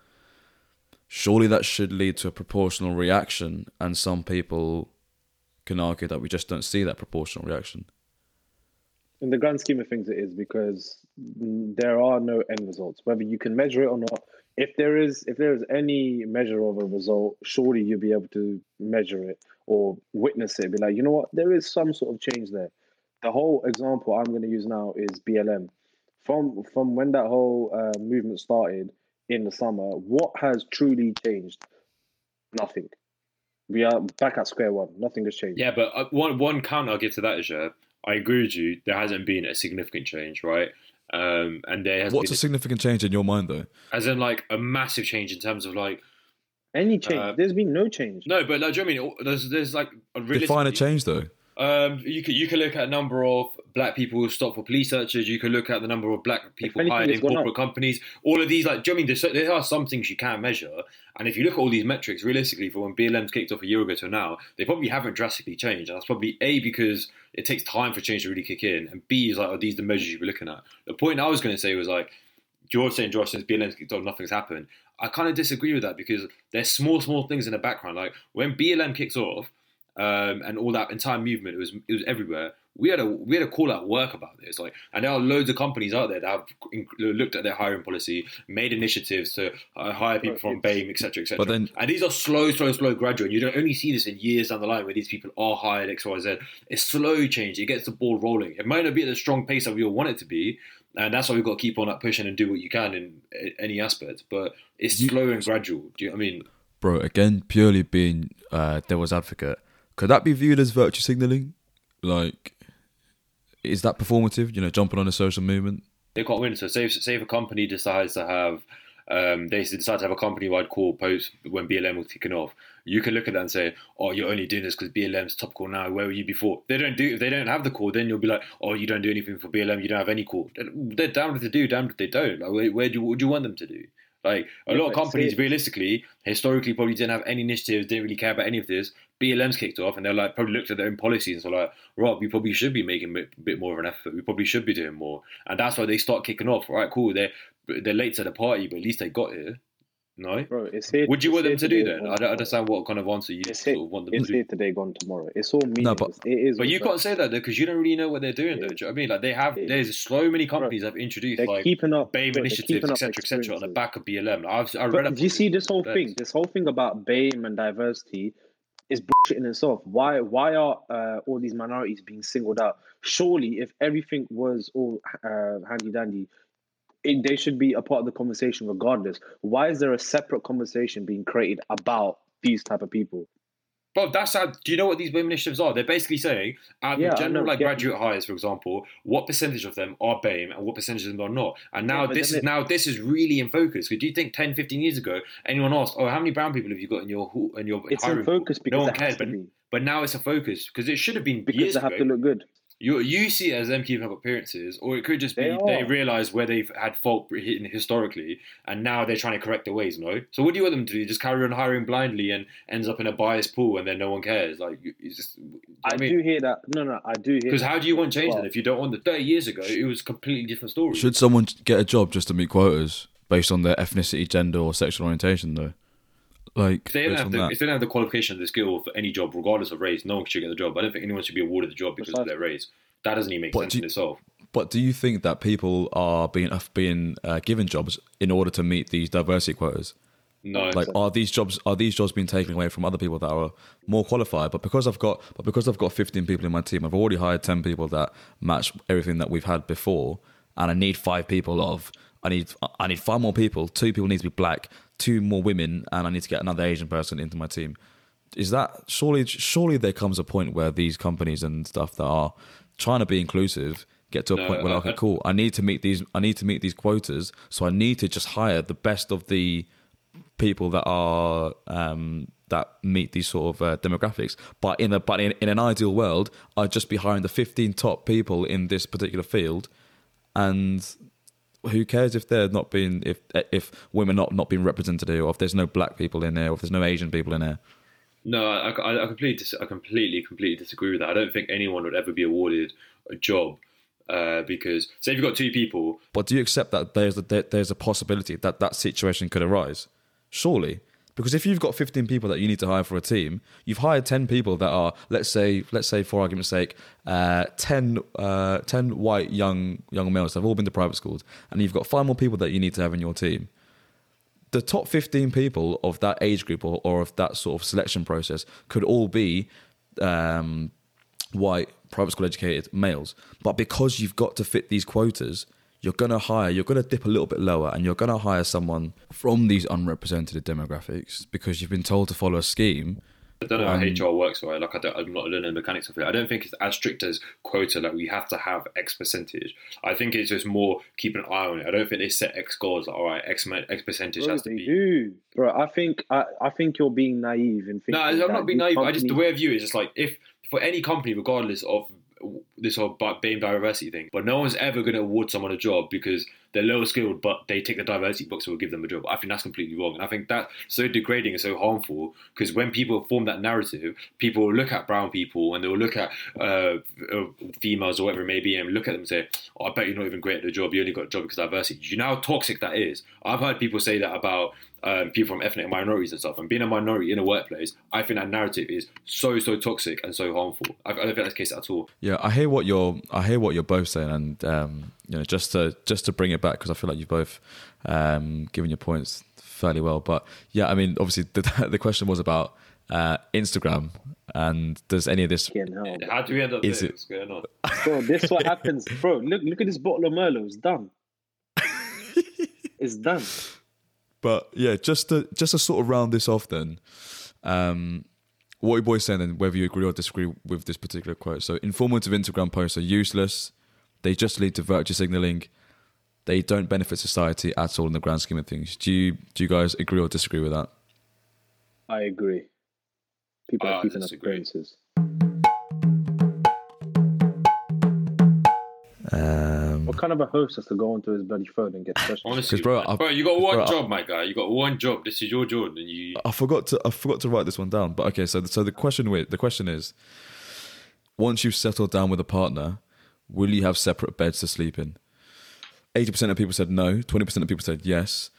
Surely that should lead to a proportional reaction, and some people can argue that we just don't see that proportional reaction. In the grand scheme of things, it is because there are no end results. Whether you can measure it or not, if there is if there is any measure of a result, surely you'll be able to measure it or witness it. Be like, you know what, there is some sort of change there. The whole example I'm going to use now is BLM. From from when that whole uh, movement started in the summer, what has truly changed? Nothing. We are back at square one. Nothing has changed. Yeah, but uh, one one counter I'll give to that is yeah, I agree with you. There hasn't been a significant change, right? Um, and there has What's a been, significant change in your mind, though? as in like a massive change in terms of like Any change? Uh, There's been no change. no, but like, do you know what I mean? There's there's like a Define a change, though. Um, you could you could look at a number of black people who stopped for police searches. You could look at the number of black people hired in corporate up. companies. All of these, like, do you know I mean? There are some things you can measure, and if you look at all these metrics, realistically, from when BLM's kicked off a year ago to now, they probably haven't drastically changed. And that's probably a because it takes time for change to really kick in, and B is like, are these the measures you were looking at? The point I was going to say was like, George saying, Josh, since BLM's kicked off, nothing's happened. I kind of disagree with that because there's small, small things in the background. Like when BLM kicks off, um, and all that entire movement, it was it was everywhere. We had a we had a call out work about this, like, and there are loads of companies out there that have in- looked at their hiring policy, made initiatives to uh, hire people from BAME, etc., etc. But then- and these are slow, slow, slow, gradual. You don't only see this in years down the line where these people are hired X, Y, Z. It's slow change. It gets the ball rolling. It might not be at the strong pace that we all want it to be, and that's why we've got to keep on that pushing and do what you can in a- any aspect. But it's You- slow and gradual. Do you know what I mean? Bro, again, purely being uh, devil's advocate, could that be viewed as virtue signaling? Like, is that performative? You know, jumping on a social movement? they can't win. So say if, say if a company decides to have um, they decide to have a company-wide call post when BLM was kicking off. You can look at that and say, "Oh, you're only doing this because BLM's topical now. Where were you before?" They don't do. If they don't have the call, then you'll be like, "Oh, you don't do anything for BLM. You don't have any call." They're damned if they do, damned if they don't. Like, where, where do you, what do you want them to do? Like a Yeah, lot of companies, realistically, historically, probably didn't have any initiatives, didn't really care about any of this. BLM's kicked off, and they're like probably looked at their own policies and so like, Rob, we probably should be making a bit, bit more of an effort. We probably should be doing more, and that's why they start kicking off. All right, cool. They're they're late to the party, but at least they got here. No, Bro, it's here. would you want them to do today, then? I don't understand what kind of answer you It's sort here, of want them it's to do. here today, gone tomorrow. It's all meaningless. but- it is. But you can't say that though because you don't really know what they're doing. Though, do you know what I mean? Like they have, Yeah. there's so many companies that have introduced They're like keeping up. BAME bro, initiatives, keeping etc., etc., on the back of BLM. Like, I've I read up. do you see this whole Facts. thing? This whole thing about BAME and diversity. Is bullshit in itself. Why why are uh, all these minorities being singled out? Surely, if everything was all uh, handy dandy, it, they should be a part of the conversation regardless. Why is there a separate conversation being created about these type of people? But that's how. Do you know what these women initiatives are? They're basically saying, of Yeah, the general like yeah. graduate hires, for example, what percentage of them are BAME and what percentage of them are not. And now Yeah, this is it- now this is really in focus. Because do you think 10, 15 years ago, anyone asked, "Oh, how many brown people have you got in your in your It's hiring in pool?" focus because no one cared, but but now it's a focus because it should have been Because they have ago. to look good. You you see it as them keeping up appearances, or it could just be They they, realise where they've had fault hitting historically, and now they're trying to correct their ways. No, so what do you want them to do? Just carry on hiring blindly and ends up in a biased pool, and then no one cares. Like you- it's just. you know I, what mean? do hear that. No, no, I do hear. Because how do you want change Well, then if you don't want the 30 years ago it was a completely different story. Should someone get a job just to meet quotas based on their ethnicity, gender, or sexual orientation? Though, like if they, don't have the, that. if they don't have the qualification, the skill for any job, regardless of race, no one should get the job. I don't think anyone should be awarded the job because of their race. That doesn't even make But sense do in itself. But do you think that people are being uh, being uh, given jobs in order to meet these diversity quotas? No, Like, are these jobs are these jobs being taken away from other people that are more qualified? But because I've got but because I've got 15 people in my team, I've already hired 10 people that match everything that we've had before, and I need five people of I need I need five more people. Two people need to be black, two more women, and I need to get another Asian person into my team. Is that surely surely there comes a point where these companies and stuff that are trying to be inclusive get to a No, point where I- okay, cool. I need to meet these. I need to meet these quotas. So I need to just hire the best of the people that are um, that meet these sort of uh, demographics. But in a but in, in an ideal world, I'd just be hiring the 15 top people in this particular field, and who cares if they're not being if if women not not being represented here, or if there's no black people in there, or if there's no Asian people in there. No, I, I, I completely, dis- I completely, completely disagree with that. I don't think anyone would ever be awarded a job uh, because, say, if you've got two people, But do you accept that there's a, there, there's a possibility that that situation could arise? Surely. Because if you've got 15 people that you need to hire for a team, you've hired 10 people that are, let's say, let's say for argument's sake, uh, 10, uh, 10 white young young males. They've all been to private schools, and you've got five more people that you need to have in your team. The top 15 people of that age group or, or of that sort of selection process could all be um, white, private school educated males. But because you've got to fit these quotas, you're going to hire, you're going to dip a little bit lower and you're going to hire someone from these unrepresented demographics because you've been told to follow a scheme. I don't know Um, how HR works, right? Like, I don't, I'm not learning the mechanics of it. I don't think it's as strict as quota. Like, we have to have X percentage. I think it's just more keep an eye on it. I don't think they set X goals. Like, all right, X X percentage Bro, has to they be. do, bro. I think I, I think you're being naive in thinking. No, I'm not being these naive. I just the way I view it is just like if for any company, regardless of this whole being diversity thing, but no one's ever going to award someone a job because they're lower skilled, but they take the diversity box and will give them a job. I think that's completely wrong, and I think that's so degrading and so harmful because when people form that narrative, people will look at brown people and they will look at uh, uh, females or whatever it may be and look at them and say, oh, "I bet you're not even great at the job. You only got a job because of diversity." Do you know how toxic that is? I've heard people say that about um, people from ethnic minorities and stuff. And being a minority in a workplace, I think that narrative is so so toxic and so harmful. I, I don't think that's the case at all. Yeah, I hear what you're. I hear what you're both saying, and um, you know, just to just to bring it back because I feel like you've both um, given your points fairly well. But yeah, I mean, obviously, the the question was about uh, Instagram, and does any of this? Fucking hell. How do we end up Is there? it- What's going on? bro. This what happens, bro. Look, look at this bottle of Merlot. It's done. it's done. But yeah, just to just to sort of round this off, then, um, what your boy's saying, then whether you agree or disagree with this particular quote. So, informative Instagram posts are useless. They just lead to virtue signaling. They don't benefit society at all in the grand scheme of things. Do you do you guys agree or disagree with that? I agree. People Ah, are I keeping up disagree. appearances. Um, What kind of a host has to go onto his bloody phone and get questions? Honestly, 'Cause, bro. I- bro, you got one bro, I- job, my guy. You got one job. This is your job, and you. I forgot to I forgot to write this one down. But okay, so so the question with the question is, once you've settled down with a partner, will you have separate beds to sleep in? Eighty percent of people said no. Twenty percent of people said yes.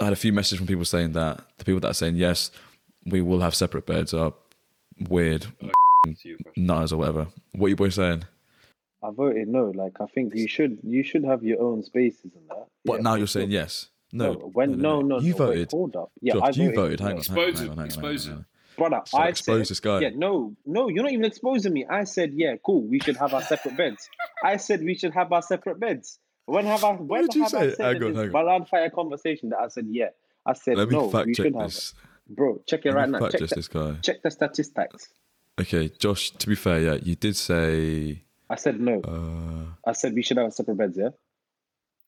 I had a few messages from people saying that the people that are saying yes, we will have separate beds are weird to your question. nutters or whatever. What are you boys saying? I voted no. Like I think you should you should have your own spaces and that. But Yeah, now you're saying yes. No, when no no, you no, wait, voted. hold up. Yeah, Josh, I you voted. voted. Hang on, hang on, hang on, it, hang on, hang on, hang it. on. Brother, Shall I expose said, this guy? yeah, no, no, you're not even exposing me. I said, yeah, cool, we should have our separate beds. I said we should have our separate beds. When have I? When did you have say? I said Hang on, hang on. Fire conversation that I said, yeah, I said Let me no, fact we check should have. this. Bro, check it Let right me now. check the, this guy. check the statistics. Okay, Josh. To be fair, yeah, you did say. I said no. Uh, I said we should have separate beds. Yeah.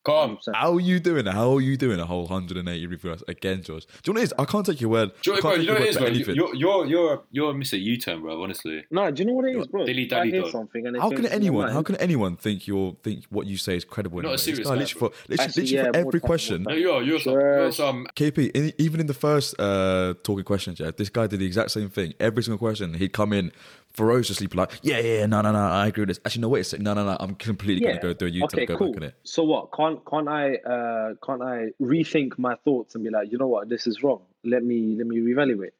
Calm. how are you doing? How are you doing a whole 180 reverse again, George? Do you know what it is? I can't take your word. Do you, can't bro, take you know your what it word is, for bro? anything. You're you're you're you're Mr. U-turn, bro. Honestly, No, do you know what it is, bro? Dilly dally I hear dog. something and How can anyone? How can anyone think you're think what you say is credible? Not a serious guy guy, literally for, literally, Actually, literally yeah, for every time, question. no, you're you're some, you're some KP, in, even in the first uh, talking questions, yeah, this guy did the exact same thing. Every single question, he'd come in ferociously like, yeah, yeah, yeah, no, no, no, I agree with this. Actually, no, wait a second, no, no, no, I'm completely Yeah. gonna go do a U-turn, Okay, go cool. back on it. So what? Can't can't I uh can't I rethink my thoughts and be like, you know what, this is wrong. Let me let me reevaluate.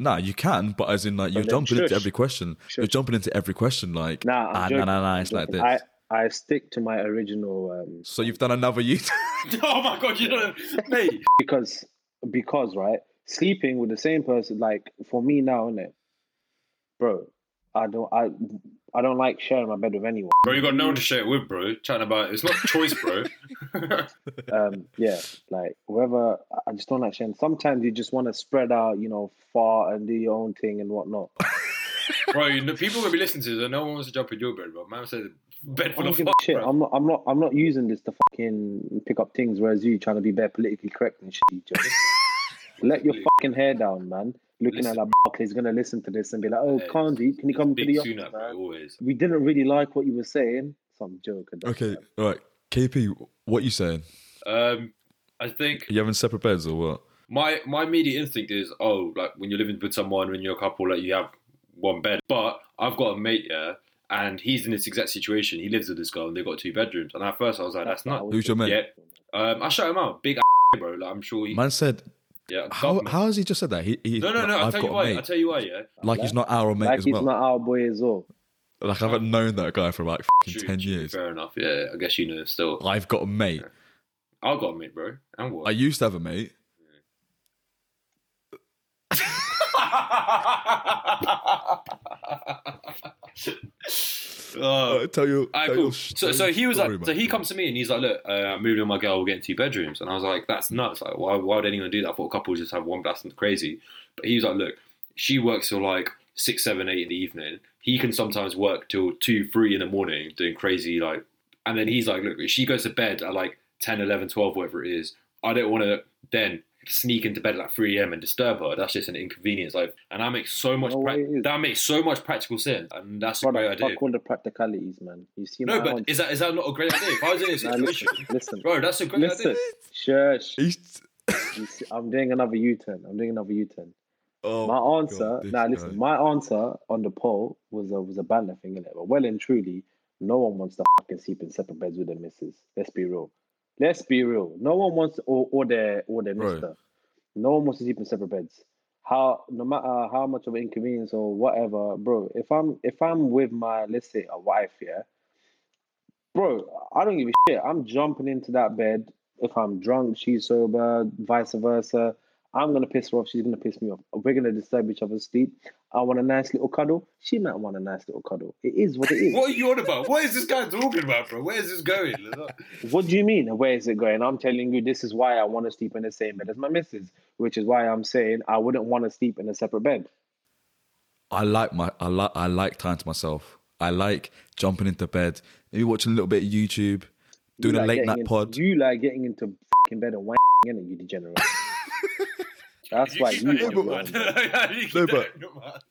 Nah, you can, but as in like you're then jumping into every question. You're jumping into every question like, Nah, ah, nah, nah, nah, it's like this. I I stick to my original um So you've done another U-turn. oh my god, you know, mate. because because right sleeping with the same person like for me now innit? bro I don't I I don't like sharing my bed with anyone Bro, you got no one to share it with, bro. Chatting about it's not choice, bro. um yeah like whoever I just don't like sharing sometimes you just want to spread out you know far and do your own thing and whatnot bro, you know, people gonna be listening to this. and No one wants to jump in your bed, bro. Man said bed full don't of fuck, shit. bro. I'm not. I'm not. I'm not using this to fucking pick up things. Whereas you trying to be bare politically correct and shit. you just- Let your fucking hair down, man. Looking at Listen. like Barclays gonna listen to this and be like, "Oh, Hey, Kanji, can you come to the office, tune-up, man? always. We didn't really like what you were saying. Some joke. and that's okay, that. all right. KP, what you saying? Um, I think Are you having separate beds or what? my my immediate instinct is oh like when you're living with someone when you're a couple like you have one bed but i've got a mate yeah and he's in this exact situation he lives with this girl and they've got two bedrooms and at first i was like that's what I not was Who's your thinking. yeah um i shut him out big bro like i'm sure he Man said, yeah how, how has he just said that? He, he no no no i'll I've tell you got a why mate. i'll tell you why yeah like he's not our mate Like as he's not our boy as well. Like I haven't known that guy for like fucking True, ten true, years. fair enough yeah i guess you know still I've got a mate. i've got a mate bro and what I used to have a mate. Oh, Uh, tell you. Alright, tell cool. your So, so he was like, so he comes to me and he's like, look, uh, I'm moving my girl, we're getting two bedrooms, and I was like, that's nuts. Like, why, why would anyone do that? For a couple just have one. That's crazy. But he was like, look, she works till like six, seven, eight in the evening. He can sometimes work till two, three in the morning, doing crazy like. And then he's like, look, if she goes to bed at like 10, 11, 12, whatever it is, I don't want to then sneak into bed at like 3 a.m. and disturb her. That's just an inconvenience. Like, and that makes so much No prac- way it is. that makes so much practical sense, and that's a Brother, great idea. fuck all the practicalities, man. You see No, my but aunt- is that is that not a great idea? If I was in this Nah, situation, listen, listen, bro, that's a great listen. idea. Shush. He's- You see, I'm doing another U-turn. I'm doing another U-turn. oh, my answer, God, this now guy. listen, my answer on the poll was a was a banner thing in it, but well and truly, no one wants to fucking sleep in separate beds with their missus. Let's be real. Let's be real. No one wants or or their or their Right. mister. No one wants to sleep in separate beds. How no matter how much of an inconvenience or whatever, bro. If I'm if I'm with my let's say a wife, yeah, bro, I don't give a shit. I'm jumping into that bed. If I'm drunk, she's sober, vice versa. I'm gonna piss her off. She's gonna piss me off. We're gonna disturb each other's sleep. I want a nice little cuddle. She might want a nice little cuddle. It is what it is. What are you on about? What is this guy talking about, bro? Where is this going? What do you mean? Where is it going? I'm telling you, this is why I want to sleep in the same bed as my missus, which is why I'm saying I wouldn't want to sleep in a separate bed. I like my I like I like time to myself. I like jumping into bed, maybe watching a little bit of YouTube, doing You a late night into- pod. You like getting into fucking bed and whining in it, you degenerate. That's why you keep want to in go your on mind. bed. You No, but- in your mind.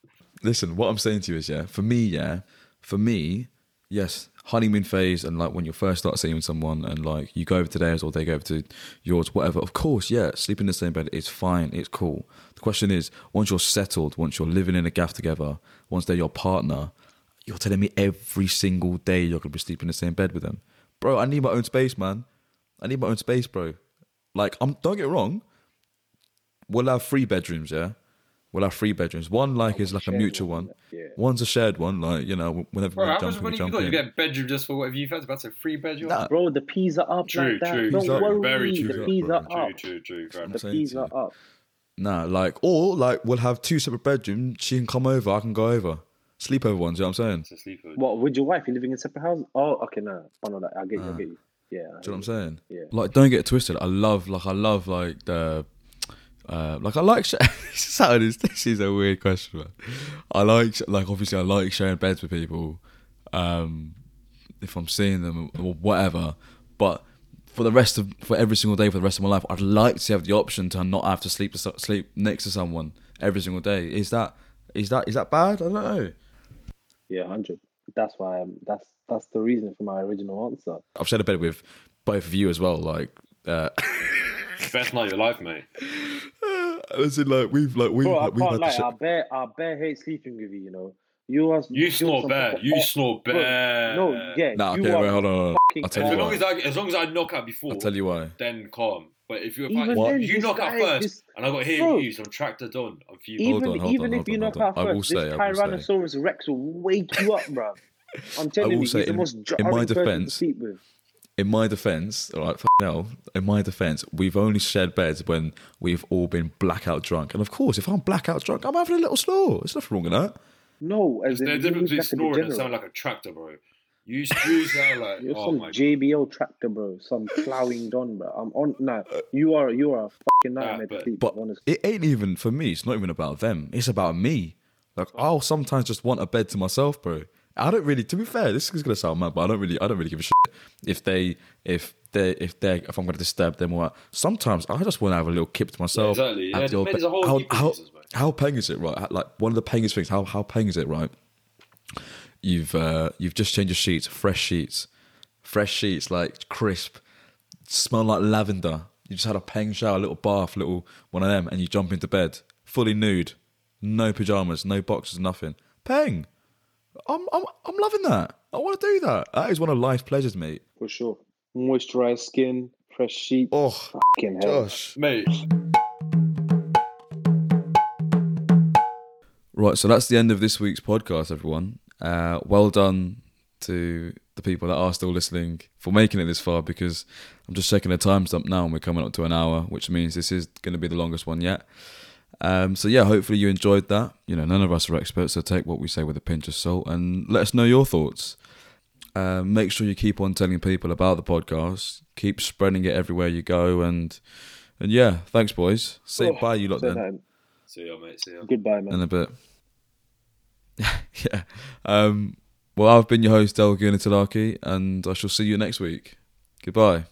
Listen, what I'm saying to you is, yeah, for me, yeah, for me, yes, honeymoon phase and like when you first start seeing someone and like you go over to theirs or they go over to yours, whatever. Of course, yeah, sleeping in the same bed is fine, it's cool. The question is, once you're settled, once you're living in a gaff together, once they're your partner, you're telling me every single day you're gonna be sleeping in the same bed with them, bro. I need my own space, man. I need my own space, bro. Like, I'm don't get me wrong. We'll have three bedrooms, yeah. We'll have three bedrooms. One like is like a mutual one, one. yeah. One's a shared one, like you know, whenever Bro, we how jump much in, we money you jump got? You get a bedroom just for whatever you've had. About a free bedroom. Nah, Bro, the peas are up True, like that. true, Don't true, worry, very the true, peas bro, are True, up. true, true. Fair I'm The saying peas to are up. Nah, like or like we'll have two separate bedrooms. She can come over, I can go over. Sleepover ones, you know what I'm saying? It's a sleeper. What with your wife? You living in separate houses? Oh, okay, oh, no, I know that. I get you. I get you. Yeah. I Do you know what hear I'm saying? Yeah. Like, don't get it twisted. I love, like, I love, like the, uh, like I like. Sh- Saturdays. This is a weird question, man. I like, like, obviously, I like sharing beds with people, um, if I'm seeing them or whatever. But for the rest of, for every single day for the rest of my life, I'd like to have the option to not have to sleep to, sleep next to someone every single day. Is that, is that, is that bad? I don't know. Yeah, hundred. That's why. I'm, that's that's the reason for my original answer. I've shared a bed with both of you as well. Like, uh, Best night of your life, mate. as in, like, we've like we've Bro, I like, we've can't had lie. to I bare, I bare hate sleeping with you. You know, you are. You you're snore some bad. You off- snore Bro, bad. No, yeah. Nah, you okay, are wait, hold on, hold on. fucking I'll tell As you off. long as I, as long as I knock out before, I'll tell you why. then calm. But if you Even if then, you this knock out guy- first, this- and I got to hear Bro. you, some tractor done. I'm fuming. Hold Even on, hold even on, if hold you on, knock hold out on. I will first, say, this I will say. Tyrannosaurus Rex will wake you up, bro. I'm telling will you, say he's the in- most in jarring my person to defense- sleep with. In my defense, all right, f- no. In my defense, we've only shared beds when we've all been blackout drunk, and of course, if I'm blackout drunk, I'm having a little snore. There's nothing wrong with that. No, as There's in no you difference need between like a snoring and sound like a tractor, bro. You, you sound like You're oh some my god. JBL tractor, bro. Some plowing don, bro. I'm on. Nah, you are you are a fucking nightmare to but- sleep. But honestly. it ain't even for me. It's not even about them. It's about me. Like I'll sometimes just want a bed to myself, bro. I don't really. To be fair, this is gonna sound mad, but I don't really. I don't really give a shit if they if they if they if I'm gonna disturb them or what. Sometimes I just want to have a little kip to myself. exactly. Yeah, mate, bed- there's a whole how, how, reasons, how peng is it, right? Like one of the pengest things. How how peng is it, right? You've uh, you've just changed your sheets, fresh sheets, fresh sheets, like crisp, smell like lavender. You just had a peng shower, a little bath, little one of them, and you jump into bed fully nude, no pajamas, no boxes, nothing. Peng. I'm I'm I'm loving that. I want to do that. That is one of life's pleasures, mate. for sure. Moisturized skin, fresh sheets. Oh, fucking hell. Josh. Mate, Right, so that's the end of this week's podcast, everyone. Uh, well done to the people that are still listening for making it this far because I'm just checking the timestamp now and we're coming up to an hour, which means this is going to be the longest one yet. Um, so, yeah, hopefully you enjoyed that. You know, none of us are experts, so take what we say with a pinch of salt and let us know your thoughts. Uh, make sure you keep on telling people about the podcast, keep spreading it everywhere you go, and and yeah, thanks, boys. Say Oh, bye, you lot say then. that. see ya, mate. See ya. Goodbye, man. in a bit. yeah. Um, well, I've been your host, Dell Gunatalaki, and I shall see you next week. Goodbye.